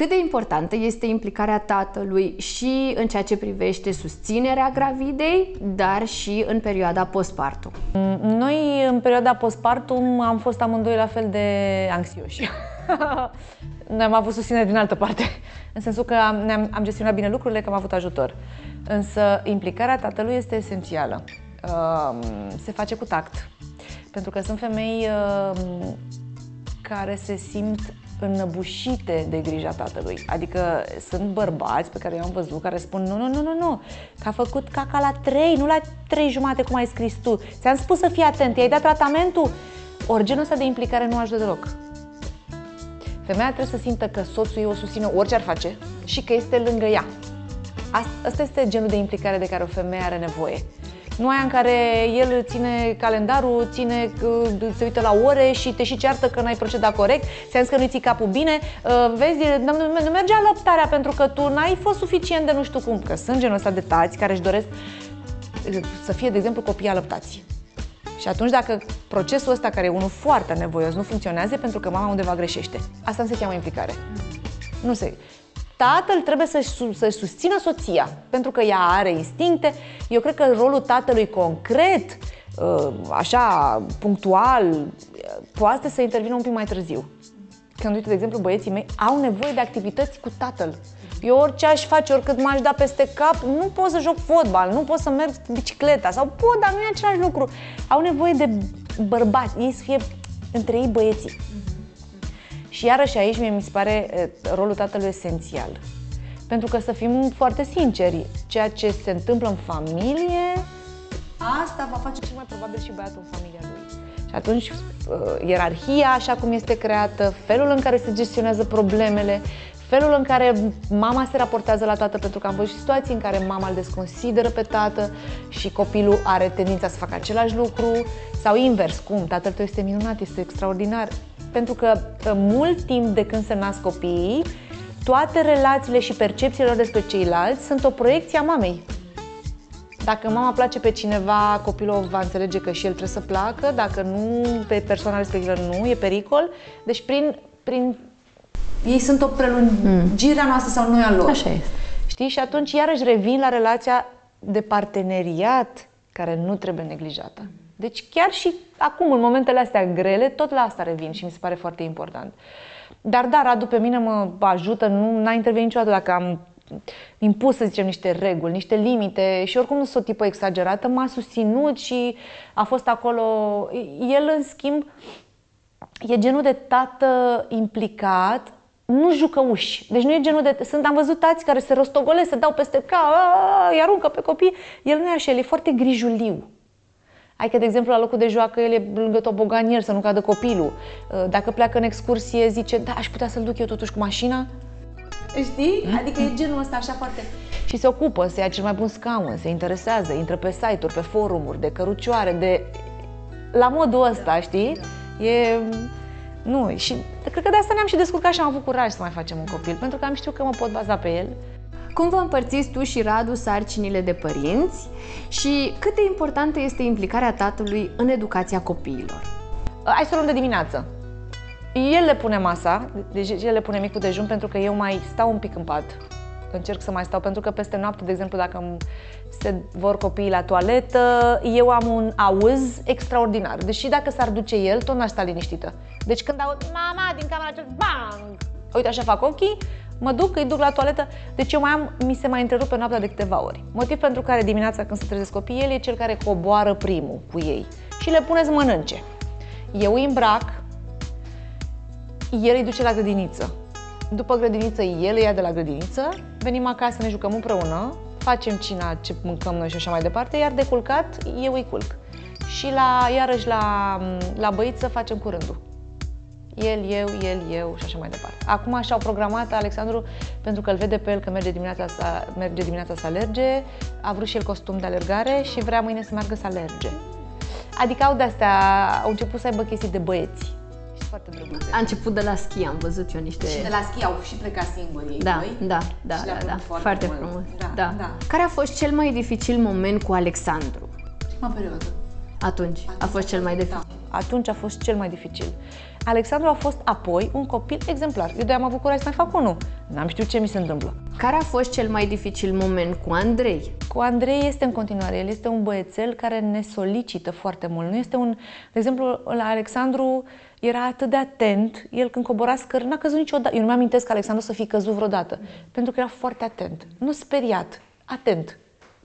Cât de importantă este implicarea tatălui și în ceea ce privește susținerea gravidei, dar și în perioada postpartum? Noi, în perioada postpartum, am fost amândoi la fel de anxioși. (laughs) Noi am avut susținere din altă parte. în sensul că am, ne-am, am gestionat bine lucrurile, că am avut ajutor. Însă implicarea tatălui este esențială. Uh, se face cu tact. Pentru că sunt femei uh, care se simt înnăbușite de grija tatălui. Adică sunt bărbați pe care eu am văzut care spun nu, nu, nu, nu, nu, că a făcut caca la 3, nu la 3 jumate cum ai scris tu. Ți-am spus să fii atent, i-ai dat tratamentul? Ori genul ăsta de implicare nu ajută deloc. Femeia trebuie să simtă că soțul ei o susține orice ar face și că este lângă ea. Asta este genul de implicare de care o femeie are nevoie. Nu aia în care el ține calendarul, ține, se uită la ore și te și ceartă că n-ai procedat corect, ți-am zis că nu-i ții capul bine, uh, vezi, nu mergea lăptarea pentru că tu n-ai fost suficient de nu știu cum, că sunt genul ăsta de tați care își doresc uh, să fie, de exemplu, copii alăptați. Și atunci dacă procesul ăsta, care e unul foarte nevoios, nu funcționează, pentru că mama undeva greșește. Asta nu se cheamă implicare. Nu se tatăl trebuie să-și, să susțină soția, pentru că ea are instincte. Eu cred că rolul tatălui concret, uh, așa, punctual, poate să intervină un pic mai târziu. Când, uite, de exemplu, băieții mei au nevoie de activități cu tatăl. Eu orice aș face, oricât m-aș da peste cap, nu pot să joc fotbal, nu pot să merg bicicleta sau pot, dar nu e același lucru. Au nevoie de bărbați, ei să fie între ei băieții. Și iarăși aici mie mi se pare rolul tatălui esențial. Pentru că să fim foarte sinceri, ceea ce se întâmplă în familie, asta va face cel mai probabil și băiatul în familia lui. Și atunci, ierarhia așa cum este creată, felul în care se gestionează problemele, felul în care mama se raportează la tată, pentru că am văzut situații în care mama îl desconsideră pe tată și copilul are tendința să facă același lucru, sau invers, cum, tatăl tău este minunat, este extraordinar, pentru că mult timp de când se nasc copiii, toate relațiile și percepțiile lor despre ceilalți sunt o proiecție a mamei. Dacă mama place pe cineva, copilul va înțelege că și el trebuie să placă, dacă nu, pe persoana respectivă nu, e pericol. Deci prin, prin ei sunt o prelungire a noastră sau noi a lor. Așa este. Știi? Și atunci iarăși revin la relația de parteneriat care nu trebuie neglijată. Deci chiar și acum, în momentele astea grele, tot la asta revin și mi se pare foarte important. Dar da, Radu pe mine mă ajută, nu n-a intervenit niciodată dacă am impus, să zicem, niște reguli, niște limite și oricum nu sunt o tipă exagerată, m-a susținut și a fost acolo. El, în schimb, e genul de tată implicat, nu jucă uși. Deci nu e genul de... Sunt, am văzut tați care se rostogolesc, se dau peste ca, îi aruncă pe copii. El nu e așa, el e foarte grijuliu. Adică, de exemplu, la locul de joacă, el e lângă toboganier să nu cadă copilul. Uh, dacă pleacă în excursie, zice, da, aș putea să-l duc eu totuși cu mașina? Știi? Mm-hmm. Adică e genul ăsta așa foarte... Și se ocupă, se ia cel mai bun scaun, se interesează, intră pe site-uri, pe forumuri, de cărucioare, de... La modul ăsta, știi? E... Nu, și cred că de asta ne-am și descurcat și am avut curaj să mai facem un copil, pentru că am știut că mă pot baza pe el cum vă împărțiți tu și Radu sarcinile de părinți și cât de importantă este implicarea tatălui în educația copiilor? Hai să luăm de dimineață. El le pune masa, deci el le pune micul dejun pentru că eu mai stau un pic în pat. Încerc să mai stau pentru că peste noapte, de exemplu, dacă se vor copiii la toaletă, eu am un auz extraordinar. Deși dacă s-ar duce el, tot n-aș sta liniștită. Deci când aud mama din camera ce bang! Uite, așa fac ochii, mă duc, îi duc la toaletă, deci eu mai am, mi se mai întrerupe noaptea de câteva ori. Motiv pentru care dimineața când se trezesc copiii, el e cel care coboară primul cu ei și le pune să mănânce. Eu îi îmbrac, el îi duce la grădiniță. După grădiniță, el îi ia de la grădiniță, venim acasă, ne jucăm împreună, facem cina, ce mâncăm noi și așa mai departe, iar de culcat, eu îi culc. Și la, iarăși la, la băiță facem curândul el, eu, el, eu și așa mai departe. Acum și-au programat Alexandru pentru că îl vede pe el că merge dimineața să, merge dimineața să alerge, a vrut și el costum de alergare și vrea mâine să meargă să alerge. Adică au de-astea, au început să aibă chestii de băieți. Și foarte drăguțe. A început de la schi, am văzut eu niște... Și de la schi au și plecat singuri ei da, doi. Da, da, și da, da, foarte, foarte mult. frumos. Da, Da. da. Care a fost cel mai dificil moment cu Alexandru? Prima perioadă. Atunci, a fost cel mai dificil. Da. Atunci a fost cel mai dificil. Alexandru a fost apoi un copil exemplar. Eu de am avut curaj să mai fac unul. N-am știut ce mi se întâmplă. Care a fost cel mai dificil moment cu Andrei? Cu Andrei este în continuare. El este un băiețel care ne solicită foarte mult. Nu este un... De exemplu, la Alexandru era atât de atent. El când cobora scări, n-a căzut niciodată. Eu nu mi-amintesc că Alexandru să fi căzut vreodată. Pentru că era foarte atent. Nu speriat. Atent.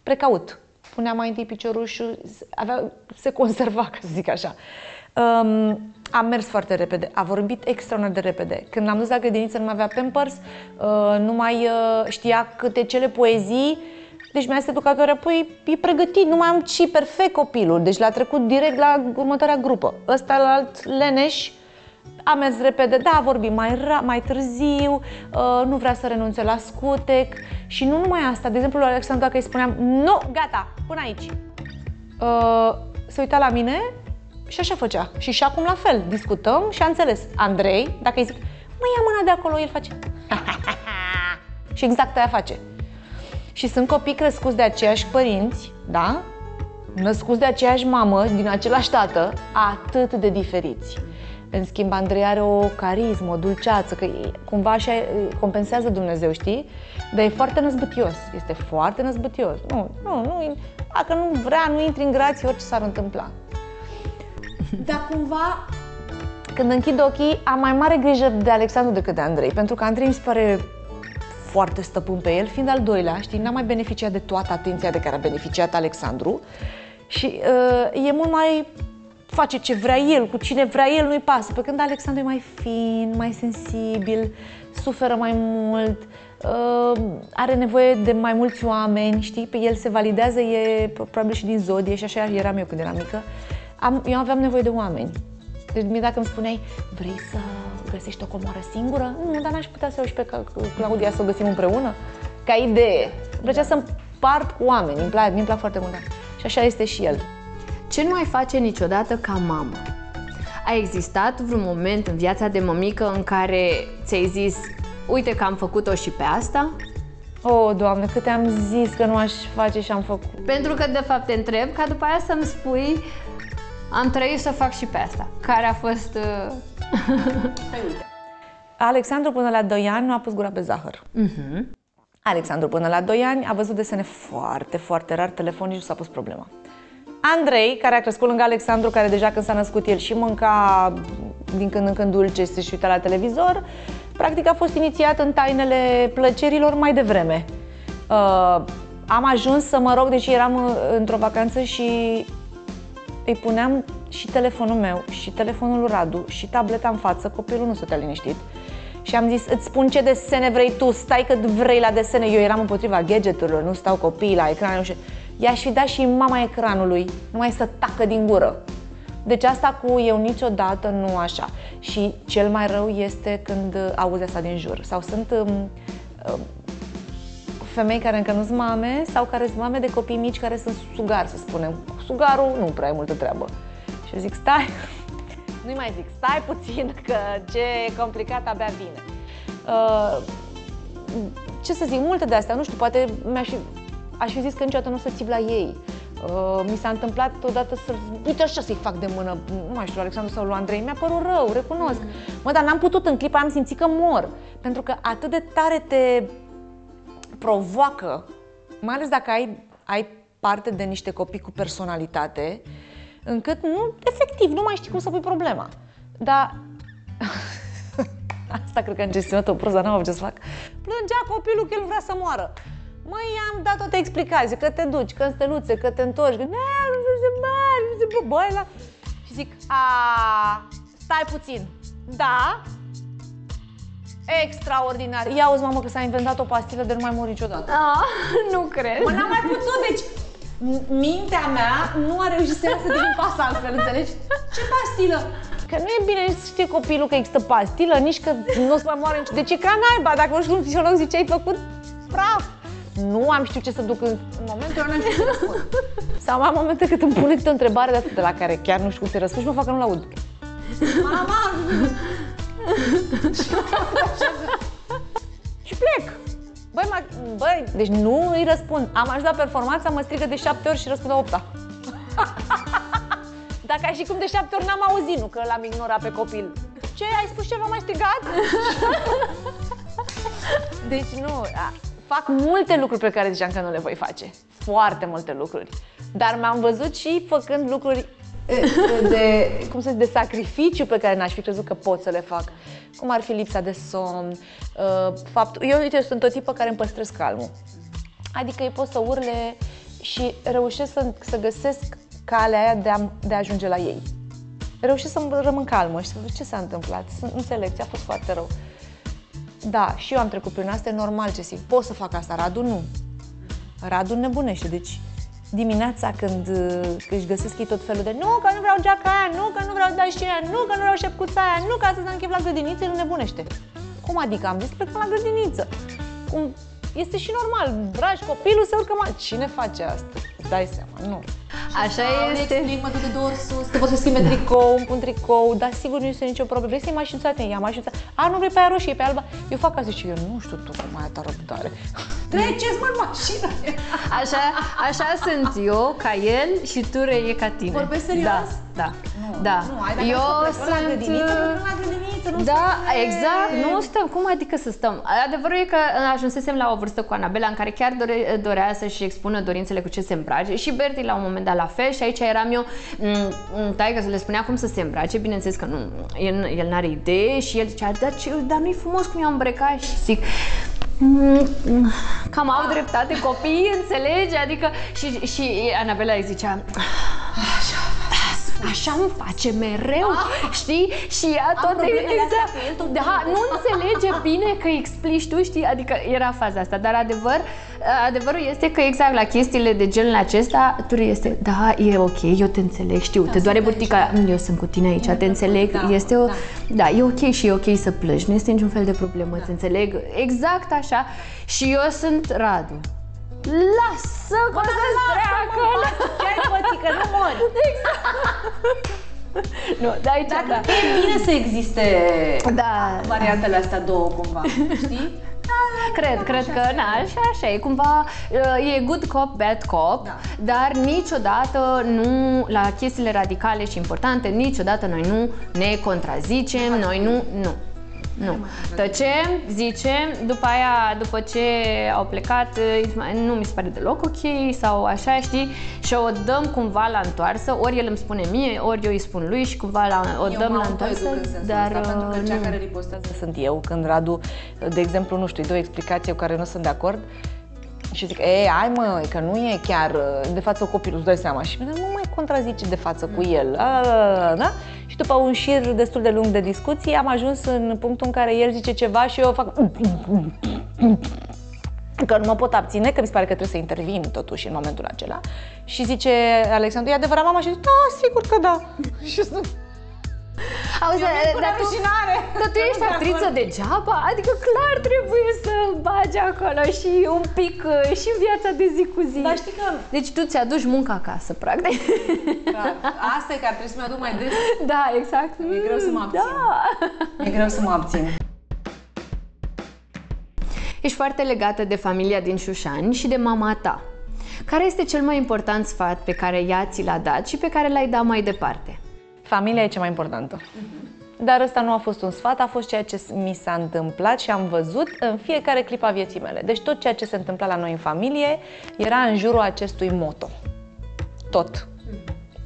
Precaut. Punea mai întâi piciorul și avea, se conserva, ca să zic așa. Um, a mers foarte repede, a vorbit extraordinar de repede. Când l-am dus la grădiniță, nu mai avea pampers, uh, nu mai uh, știa câte cele poezii, deci mi-a zis educatoarea, păi e pregătit, nu mai am ci perfect copilul. Deci l-a trecut direct la următoarea grupă. Ăsta la alt leneș, a mers repede, da, a vorbit mai, ra- mai târziu, uh, nu vrea să renunțe la scutec și nu numai asta. De exemplu, lui Alexandru, dacă îi spuneam, nu, gata, până aici. Uh, se uita la mine și așa făcea. Și și acum la fel, discutăm și a înțeles. Andrei, dacă îi zic, mă ia mâna de acolo, el face (laughs) și exact aia face. Și sunt copii crescuți de aceiași părinți, da? Născuți de aceeași mamă, din același tată, atât de diferiți. În schimb, Andrei are o carismă, o dulceață, că e- cumva așa e- compensează Dumnezeu, știi? Dar e foarte năzbătios, este foarte năzbătios. Nu, nu, nu, dacă nu vrea, nu intri în grație, orice s-ar întâmpla. Dar cumva, când închid ochii, am mai mare grijă de Alexandru decât de Andrei, pentru că Andrei mi se pare foarte stăpân pe el, fiind al doilea, știi, n-a mai beneficiat de toată atenția de care a beneficiat Alexandru și uh, e mult mai face ce vrea el, cu cine vrea el, nu-i pasă. Pe când Alexandru e mai fin, mai sensibil, suferă mai mult, uh, are nevoie de mai mulți oameni, știi? Pe el se validează, e probabil și din zodie și așa eram eu când eram mică. Am, eu aveam nevoie de oameni. Deci mie dacă îmi spuneai, vrei să găsești o comoară singură? Nu, dar n-aș putea să o și pe Ca- Claudia să o găsim împreună. Ca idee. Îmi plăcea să împart cu oameni, îmi plac, mi-mi plac foarte mult. Și așa este și el. Ce nu mai face niciodată ca mamă? A existat vreun moment în viața de mămică în care ți-ai zis uite că am făcut-o și pe asta? O, oh, Doamne, câte am zis că nu aș face și am făcut. Pentru că de fapt te întreb ca după aia să-mi spui am trăit să fac și pe asta. Care a fost... Uh... (laughs) Alexandru până la 2 ani nu a pus gura pe zahăr. Alexandru până la 2 ani a văzut desene foarte, foarte rar, telefon nici nu s-a pus problema. Andrei, care a crescut lângă Alexandru, care deja când s-a născut el și mânca din când în când dulce și se uita la televizor, practic a fost inițiat în tainele plăcerilor mai devreme. Uh, am ajuns să mă rog, deși eram uh, într-o vacanță și îi puneam și telefonul meu, și telefonul lui Radu, și tableta în față, copilul nu stătea liniștit. Și am zis, îți spun ce desene vrei tu, stai cât vrei la desene. Eu eram împotriva gadgeturilor, nu stau copiii la ecran. nu știu. I-aș fi dat și mama ecranului, numai să tacă din gură. Deci asta cu eu niciodată nu așa. Și cel mai rău este când uh, auzi asta din jur. Sau sunt um, um, femei care încă nu sunt mame sau care sunt mame de copii mici care sunt sugari, să spunem. Cu Sugarul nu prea ai multă treabă. Și eu zic, stai, (laughs) nu-i mai zic, stai puțin (laughs) că ce e complicat abia vine. Uh, ce să zic, multe de astea, nu știu, poate mi-aș fi, aș fi zis că niciodată nu o să țip la ei. Uh, mi s-a întâmplat odată să uite așa să-i fac de mână, nu mai știu, Alexandru sau lui Andrei, mi-a părut rău, recunosc. Mă, dar n-am putut, în clipa am simțit că mor. Pentru că atât de tare te provoacă, mai ales dacă ai, ai parte de niște copii cu personalitate, încât nu, efectiv, nu mai știi cum să pui problema. Dar (laughs) Asta cred că am gestionat o proză, n-am avut ce să fac. Plângea copilul că el vrea să moară. Măi, i-am dat toate explicații, că te duci, că în steluțe, că te întorci, că nu vrei să mergi, nu se băi la... Și zic, a, stai puțin. Da? Extraordinar. Ia uzi, mamă, că s-a inventat o pastilă de nu mai mor niciodată. Ah, (laughs) nu cred. Mă, n-am mai putut, deci m- mintea mea nu a reușit să iasă din pas altfel, înțelegi? Ce pastilă? Că nu e bine nici să știe copilul că există pastilă, nici că nu o să mai moare nici... Deci e ca naiba, dacă nu știu un psiholog zice ai făcut praf. Nu am știut ce să duc în, în momentul ăla, n-am știut ce să răspund. Sau am momente când îmi pune câte o întrebare de, de la care chiar nu știu cum să răspund și mă fac că nu-l aud. Mama! și plec. Băi, ma, băi, deci nu îi răspund. Am ajuns la performanța, mă strigă de șapte ori și răspund a opta. Dacă ai și cum de șapte ori n-am auzit, nu că l-am ignorat pe copil. Ce, ai spus ceva mai strigat? deci nu, a, fac multe lucruri pe care ziceam că nu le voi face. Foarte multe lucruri. Dar m-am văzut și făcând lucruri e, de, cum să zic, de sacrificiu pe care n-aș fi crezut că pot să le fac. Cum ar fi lipsa de somn, uh, faptul... Eu, uite, eu sunt o tipă care îmi păstrez calmul. Adică eu pot să urle și reușesc să, să găsesc calea aia de a, de a ajunge la ei. Reușesc să rămân calmă și să văd ce s-a întâmplat. Să înțeleg, ți-a fost foarte rău. Da, și eu am trecut prin asta, e normal ce simt. Pot să fac asta, Radu nu. Radu nebunește, deci dimineața când uh, își găsesc ei tot felul de nu că nu vreau geaca aia, nu că nu vreau dașina, nu că nu vreau șepcuța aia, nu că astăzi am chef la grădiniță, el nebunește. Cum adică? Am zis plecăm la grădiniță. Cum? Este și normal, dragi, copilul se urcă mai... Cine face asta? Îți dai seama, nu. Așa Ne este. explic, mă duc de două ori sus, te poți să schimbe tricou. tricou, îmi pun tricou, dar sigur nu este nicio problemă. Vrei să iei mașinuța? Te ia mașinuța. A, nu vrei pe aia roșie, pe albă. Eu fac asta și eu nu știu tu cum ai ta răbdare. (laughs) Treceți, mă, în mașină. Așa, așa sunt eu ca el și tu e ca tine. Vorbești serios? Da, da. Nu, da. nu, hai, dacă eu să plecăm la sunt... grădiniță, plecăm la grădiniță, nu Da, stăm, e- exact, nu stăm. Cum adică să stăm? Adevărul e că ajunsesem la o vârstă cu Anabela în care chiar dore, dorea să-și expună dorințele cu ce se îmbrace. Și Berti la un moment dat la fel. Și aici eram eu, taică să le spunea cum să se îmbrace, bineînțeles că nu, el, el n-are idee. Și el zicea, dar, ce, dar nu-i frumos cum i-am îmbrăcat? Și zic, "Mm, mm, Cam au dreptate copiii, înțelegi? Adică și, și Anabela îi zicea Așa îmi face mereu, știi? Și ea tot problemele astea cu el tot Da, nu (laughs) înțelege bine că îi explici tu, știi? Adică era faza asta, dar adevăr, adevărul este că exact la chestiile de genul acesta, tu este, da, e ok, eu te înțeleg, știu, te doare sunt burtica, "Mm, eu sunt cu tine aici, te înțeleg, da, este o, da. da, e ok și e ok să plângi, nu este niciun fel de problemă, te înțeleg, exact așa. Și eu sunt Radu. Lasă că să treacă! Ce ai pățit, că nu mori. (laughs) Nu, de aici, Dacă da. e bine să existe Da, variantele astea două, cumva, știi? Cred, cred că, na, așa, așa e, cumva, uh, e good cop, bad cop, Da. dar niciodată nu, la chestiile radicale și importante, niciodată noi nu ne contrazicem, noi nu, nu. Nu. Tăcem, zicem, după aia, după ce au plecat, uh, nu mi se pare deloc ok sau așa, știi? Și o dăm cumva la întoarsă, ori el îmi spune mie, ori eu îi spun lui și cumva la, o Eu dăm mă la întoarsă. autoeduc în sensul Dar ăsta, pentru că uh, cea nu. care ripostează Sunt eu când Radu, de exemplu, nu știu, îi dau o explicație cu care nu sunt de acord și zic, ei, ai mă, că nu e chiar de față copilul, îți dai seama. Și mine nu mai contrazice de față cu el, a, da? Și după un șir destul de lung de discuții am ajuns în punctul în care el zice ceva și eu fac că nu mă pot abține, că mi se pare că trebuie să intervin totuși în momentul acela. Și zice Alexandru, e adevărat mama? Și zic, da, sigur că da. (laughs) Și sunt Auzi, Eu vin cu dar tu, rușinare. dar tu ești Nu de actriță acord. degeaba? Adică clar trebuie să bagi acolo și un pic uh, și în viața de zi cu zi. Dar știi că Deci tu ți-aduci munca acasă, practic. Clar, asta e că ar trebui să-mi aduc mai des. da, exact. E greu să mă abțin. Da. E greu să mă abțin. Ești foarte legată de familia din Șușani și de mama ta. Care este cel mai important sfat pe care ea ți l-a dat și pe care l-ai dat mai departe? Familia e cea mai importantă. Dar ăsta nu a fost un sfat, a fost ceea ce mi s-a întâmplat și am văzut în fiecare clip a vieții mele. Deci tot ceea ce se întâmpla la noi în familie era în jurul acestui moto. Tot.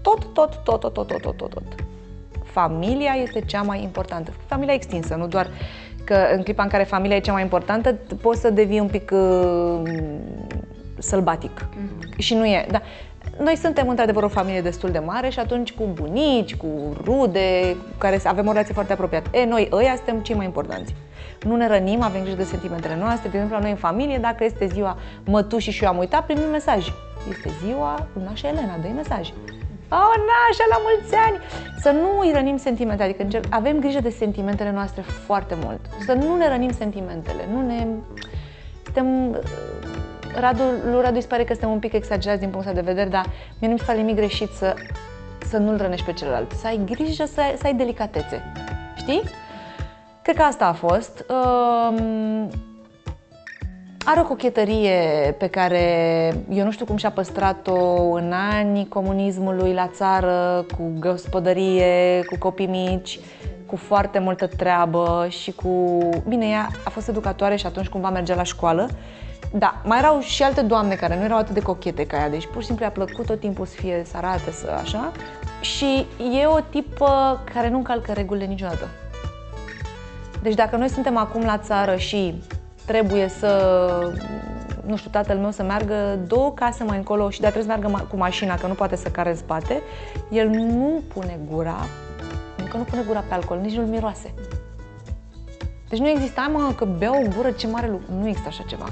Tot, tot, tot, tot, tot, tot, tot, tot. Familia este cea mai importantă. Familia extinsă, nu doar că în clipa în care familia e cea mai importantă, poți să devii un pic uh, sălbatic. Mm-hmm. Și nu e. Dar noi suntem într-adevăr o familie destul de mare și atunci cu bunici, cu rude, cu care avem o relație foarte apropiată. E, noi ăia suntem cei mai importanți. Nu ne rănim, avem grijă de sentimentele noastre. De exemplu, la noi în familie, dacă este ziua mătușii și eu am uitat, primim mesaj. Este ziua lui Nașa Elena, dă mesaj. Oh, Nașa, la mulți ani! Să nu îi rănim sentimentele, adică încerc, avem grijă de sentimentele noastre foarte mult. Să nu ne rănim sentimentele, nu ne... Suntem Radu, lui Radu îi se pare că suntem un pic exagerați din punctul ăsta de vedere, dar mie nu mi se pare nimic greșit să, să nu-l rănești pe celălalt. Să ai grijă, să ai, să ai delicatețe. Știi? Cred că asta a fost. Um, Are o cochetărie pe care eu nu știu cum și-a păstrat-o în anii comunismului la țară, cu gospodărie, cu copii mici, cu foarte multă treabă și cu... Bine, ea a fost educatoare și atunci cumva mergea la școală, da, mai erau și alte doamne care nu erau atât de cochete ca ea, deci pur și simplu i-a plăcut tot timpul să fie, să arate, să așa. Și e o tipă care nu încalcă regulile niciodată. Deci dacă noi suntem acum la țară și trebuie să, nu știu, tatăl meu să meargă două case mai încolo și de trebuie să meargă ma- cu mașina, că nu poate să care în spate, el nu pune gura, că nu pune gura pe alcool, nici nu-l miroase. Deci nu exista, mă, că bea o gură, ce mare lucru. Nu există așa ceva.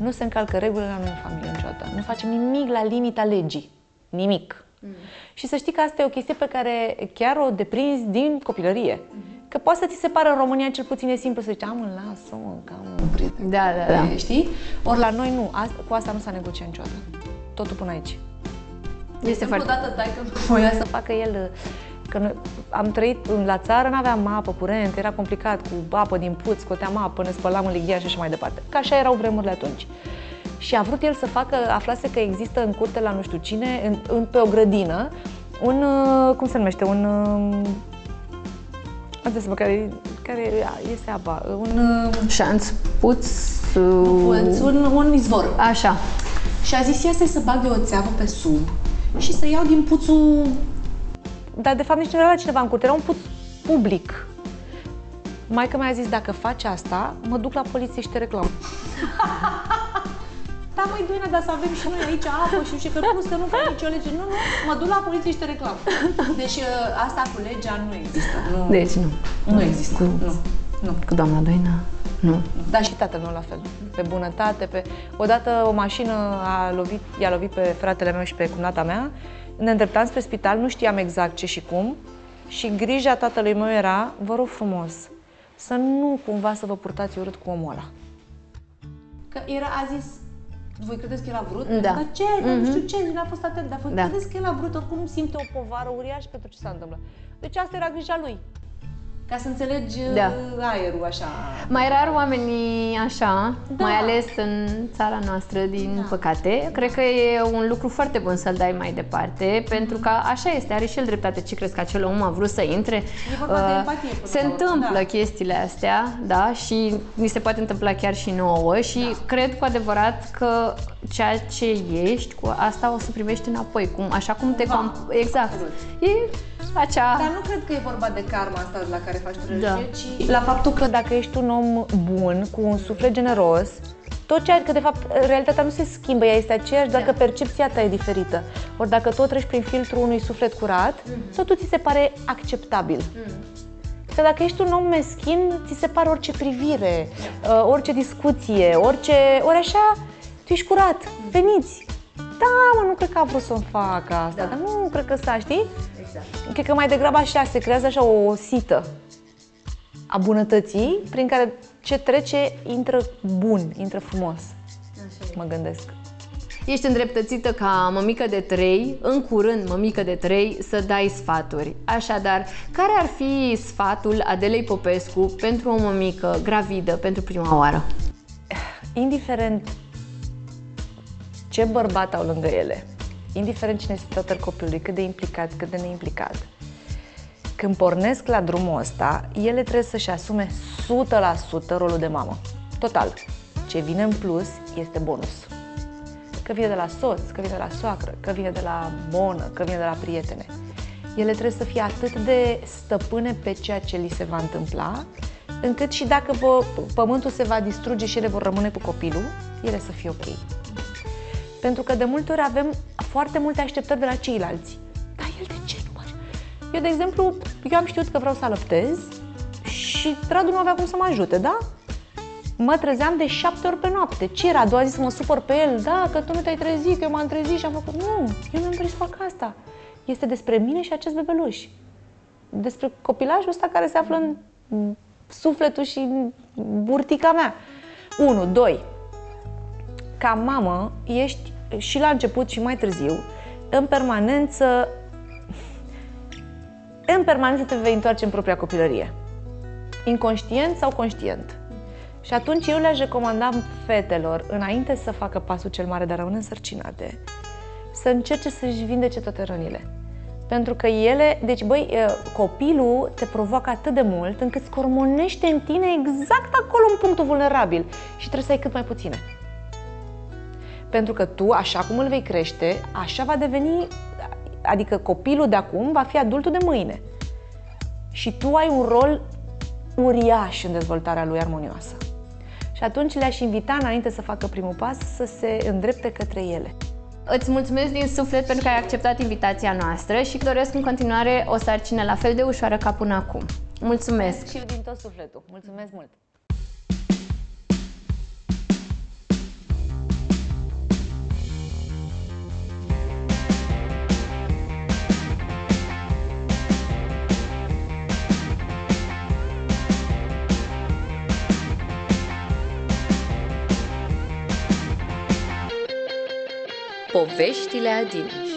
Nu se încalcă regulile la noi în familie niciodată. Nu facem nimic la limita legii. Nimic. Mm. Și să știi că asta e o chestie pe care chiar o deprinzi din copilărie. Mm. Că poate să ți se pară în România cel puțin e simplu să zici, am lasă-mă, că am un prieten. Da, da, da. Știi? Ori la noi nu. Asta, cu asta nu s-a negociat niciodată. Totul până aici. Este foarte... Odată dai că Voia să facă el că noi am trăit în- la țară, nu aveam apă curent, era complicat cu apă din puț, scoteam apă, ne spălam în lighia și așa mai departe. Că așa erau vremurile atunci. Și a vrut el să facă, aflase că există în curte la nu știu cine, în, în, pe o grădină, un, uh, cum se numește, un, uh, mă care, care este apa, un, uh, Șanț, puț... un, un izvor. Așa. Și a zis, ia stai să bag eu o țeavă pe sub și să iau din puțul... dar de fapt nici nu era la cineva în curte, era un puț public. Maica mi-a zis, dacă faci asta, mă duc la poliție și te reclam. (laughs) Da, măi, Duina, dar să avem și noi aici apă și nu știu, că plus că nu fac nicio lege. Nu, nu, mă duc la poliție și te reclam. Deci uh, asta cu legea nu există. Nu, Deci nu. nu există. Nu. Nu. Cu doamna Doina? Nu. Dar și tatăl meu la fel, pe bunătate, pe... Odată o mașină a lovit, i-a lovit pe fratele meu și pe cumnata mea, ne îndreptam spre spital, nu știam exact ce și cum și grija tatălui meu era, vă rog frumos, să nu cumva să vă purtați urât cu omul ăla. Că era, a zis, voi credeți că el a vrut? Da. Dar ce? Mm-hmm. Nu știu ce, n-a fost atent. Dar voi Da. credeți că el a vrut oricum Simte o povară uriașă pentru ce s-a întâmplat. Deci asta era grija lui. Ca să înțelegi Da. uh, aerul așa. Mai rar oamenii așa, Da. mai ales în țara noastră, din păcate. Cred că e un lucru foarte bun să-l dai mai departe, pentru că așa este, are și el dreptate. Ce crezi că acel om a vrut să intre? Uh, vorba de empatie, până se la urmă, întâmplă da. chestiile astea, da, și ni se poate întâmpla chiar și nouă și Da. cred cu adevărat că ceea ce ești, cu asta o să primești înapoi, cum, așa cum te... Cumva. Com- exact. Absolut. E acea... Dar nu cred că e vorba de karma asta la care faci trăjire, Da. ci La faptul că dacă ești un om bun, cu un suflet generos, tot ceea că de fapt realitatea nu se schimbă, ea este aceeași, doar că percepția ta e diferită. Ori dacă tot treci prin filtrul unui suflet curat, totul ți se pare acceptabil. Că dacă ești un om meschin, ți se pare orice privire, uh, orice discuție, orice... Ori așa, tu ești curat, veniți. Da, mă, nu cred că a vrut să-mi facă asta, dar nu cred că s-a, știi? Exact. Cred că mai degrabă așa, se creează așa o sită a bunătății prin care ce trece intră bun, intră frumos. Mă gândesc. Ești îndreptățită ca mămică de trei, în curând mămică de trei, să dai sfaturi. Așadar, care ar fi sfatul Adelei Popescu pentru o mămică gravidă pentru prima oară? Indiferent ce bărbat au lângă ele, indiferent cine este tatăl copilului, cât de implicat, cât de neimplicat, când pornesc la drumul ăsta, ele trebuie să-și asume 100% rolul de mamă. Total. Ce vine în plus este bonus. Că vine de la soț, că vine de la soacră, că vine de la bonă, că vine de la prietene. Ele trebuie să fie atât de stăpâne pe ceea ce li se va întâmpla, încât și dacă vă, pământul se va distruge și ele vor rămâne cu copilul, ele să fie ok. Pentru că de multe ori avem foarte multe așteptări de la ceilalți. Dar el de ce nu face? Eu, de exemplu, eu am știut că vreau să alăptez și Radu nu avea cum să mă ajute, da? Mă trezeam de șapte ori pe noapte. Ce era? A doua zi să mă supăr pe el? Da, că tu nu te-ai trezit, că eu m-am trezit și am făcut... Nu, eu mi-am dorit să fac asta. Este despre mine și acest bebeluș. Despre copilajul ăsta care se află în sufletul și în burtica mea. Unu, doi, ca mamă ești și la început și mai târziu în permanență în permanență te vei întoarce în propria copilărie. Inconștient sau conștient. Și atunci eu le-aș recomanda fetelor, înainte să facă pasul cel mare de a rămâne însărcinate, să încerce să-și vindece toate rănile. Pentru că ele, deci băi, copilul te provoacă atât de mult încât scormonește în tine exact acolo în punctul vulnerabil și trebuie să ai cât mai puține. Pentru că tu, așa cum îl vei crește, așa va deveni, adică copilul de acum va fi adultul de mâine. Și tu ai un rol uriaș în dezvoltarea lui armonioasă. Și atunci le-aș invita, înainte să facă primul pas, să se îndrepte către ele. Îți mulțumesc din suflet pentru că ai acceptat invitația noastră și doresc în continuare o sarcină la fel de ușoară ca până acum. Mulțumesc! Și eu din tot sufletul. Mulțumesc mult! Poveștile Adinaș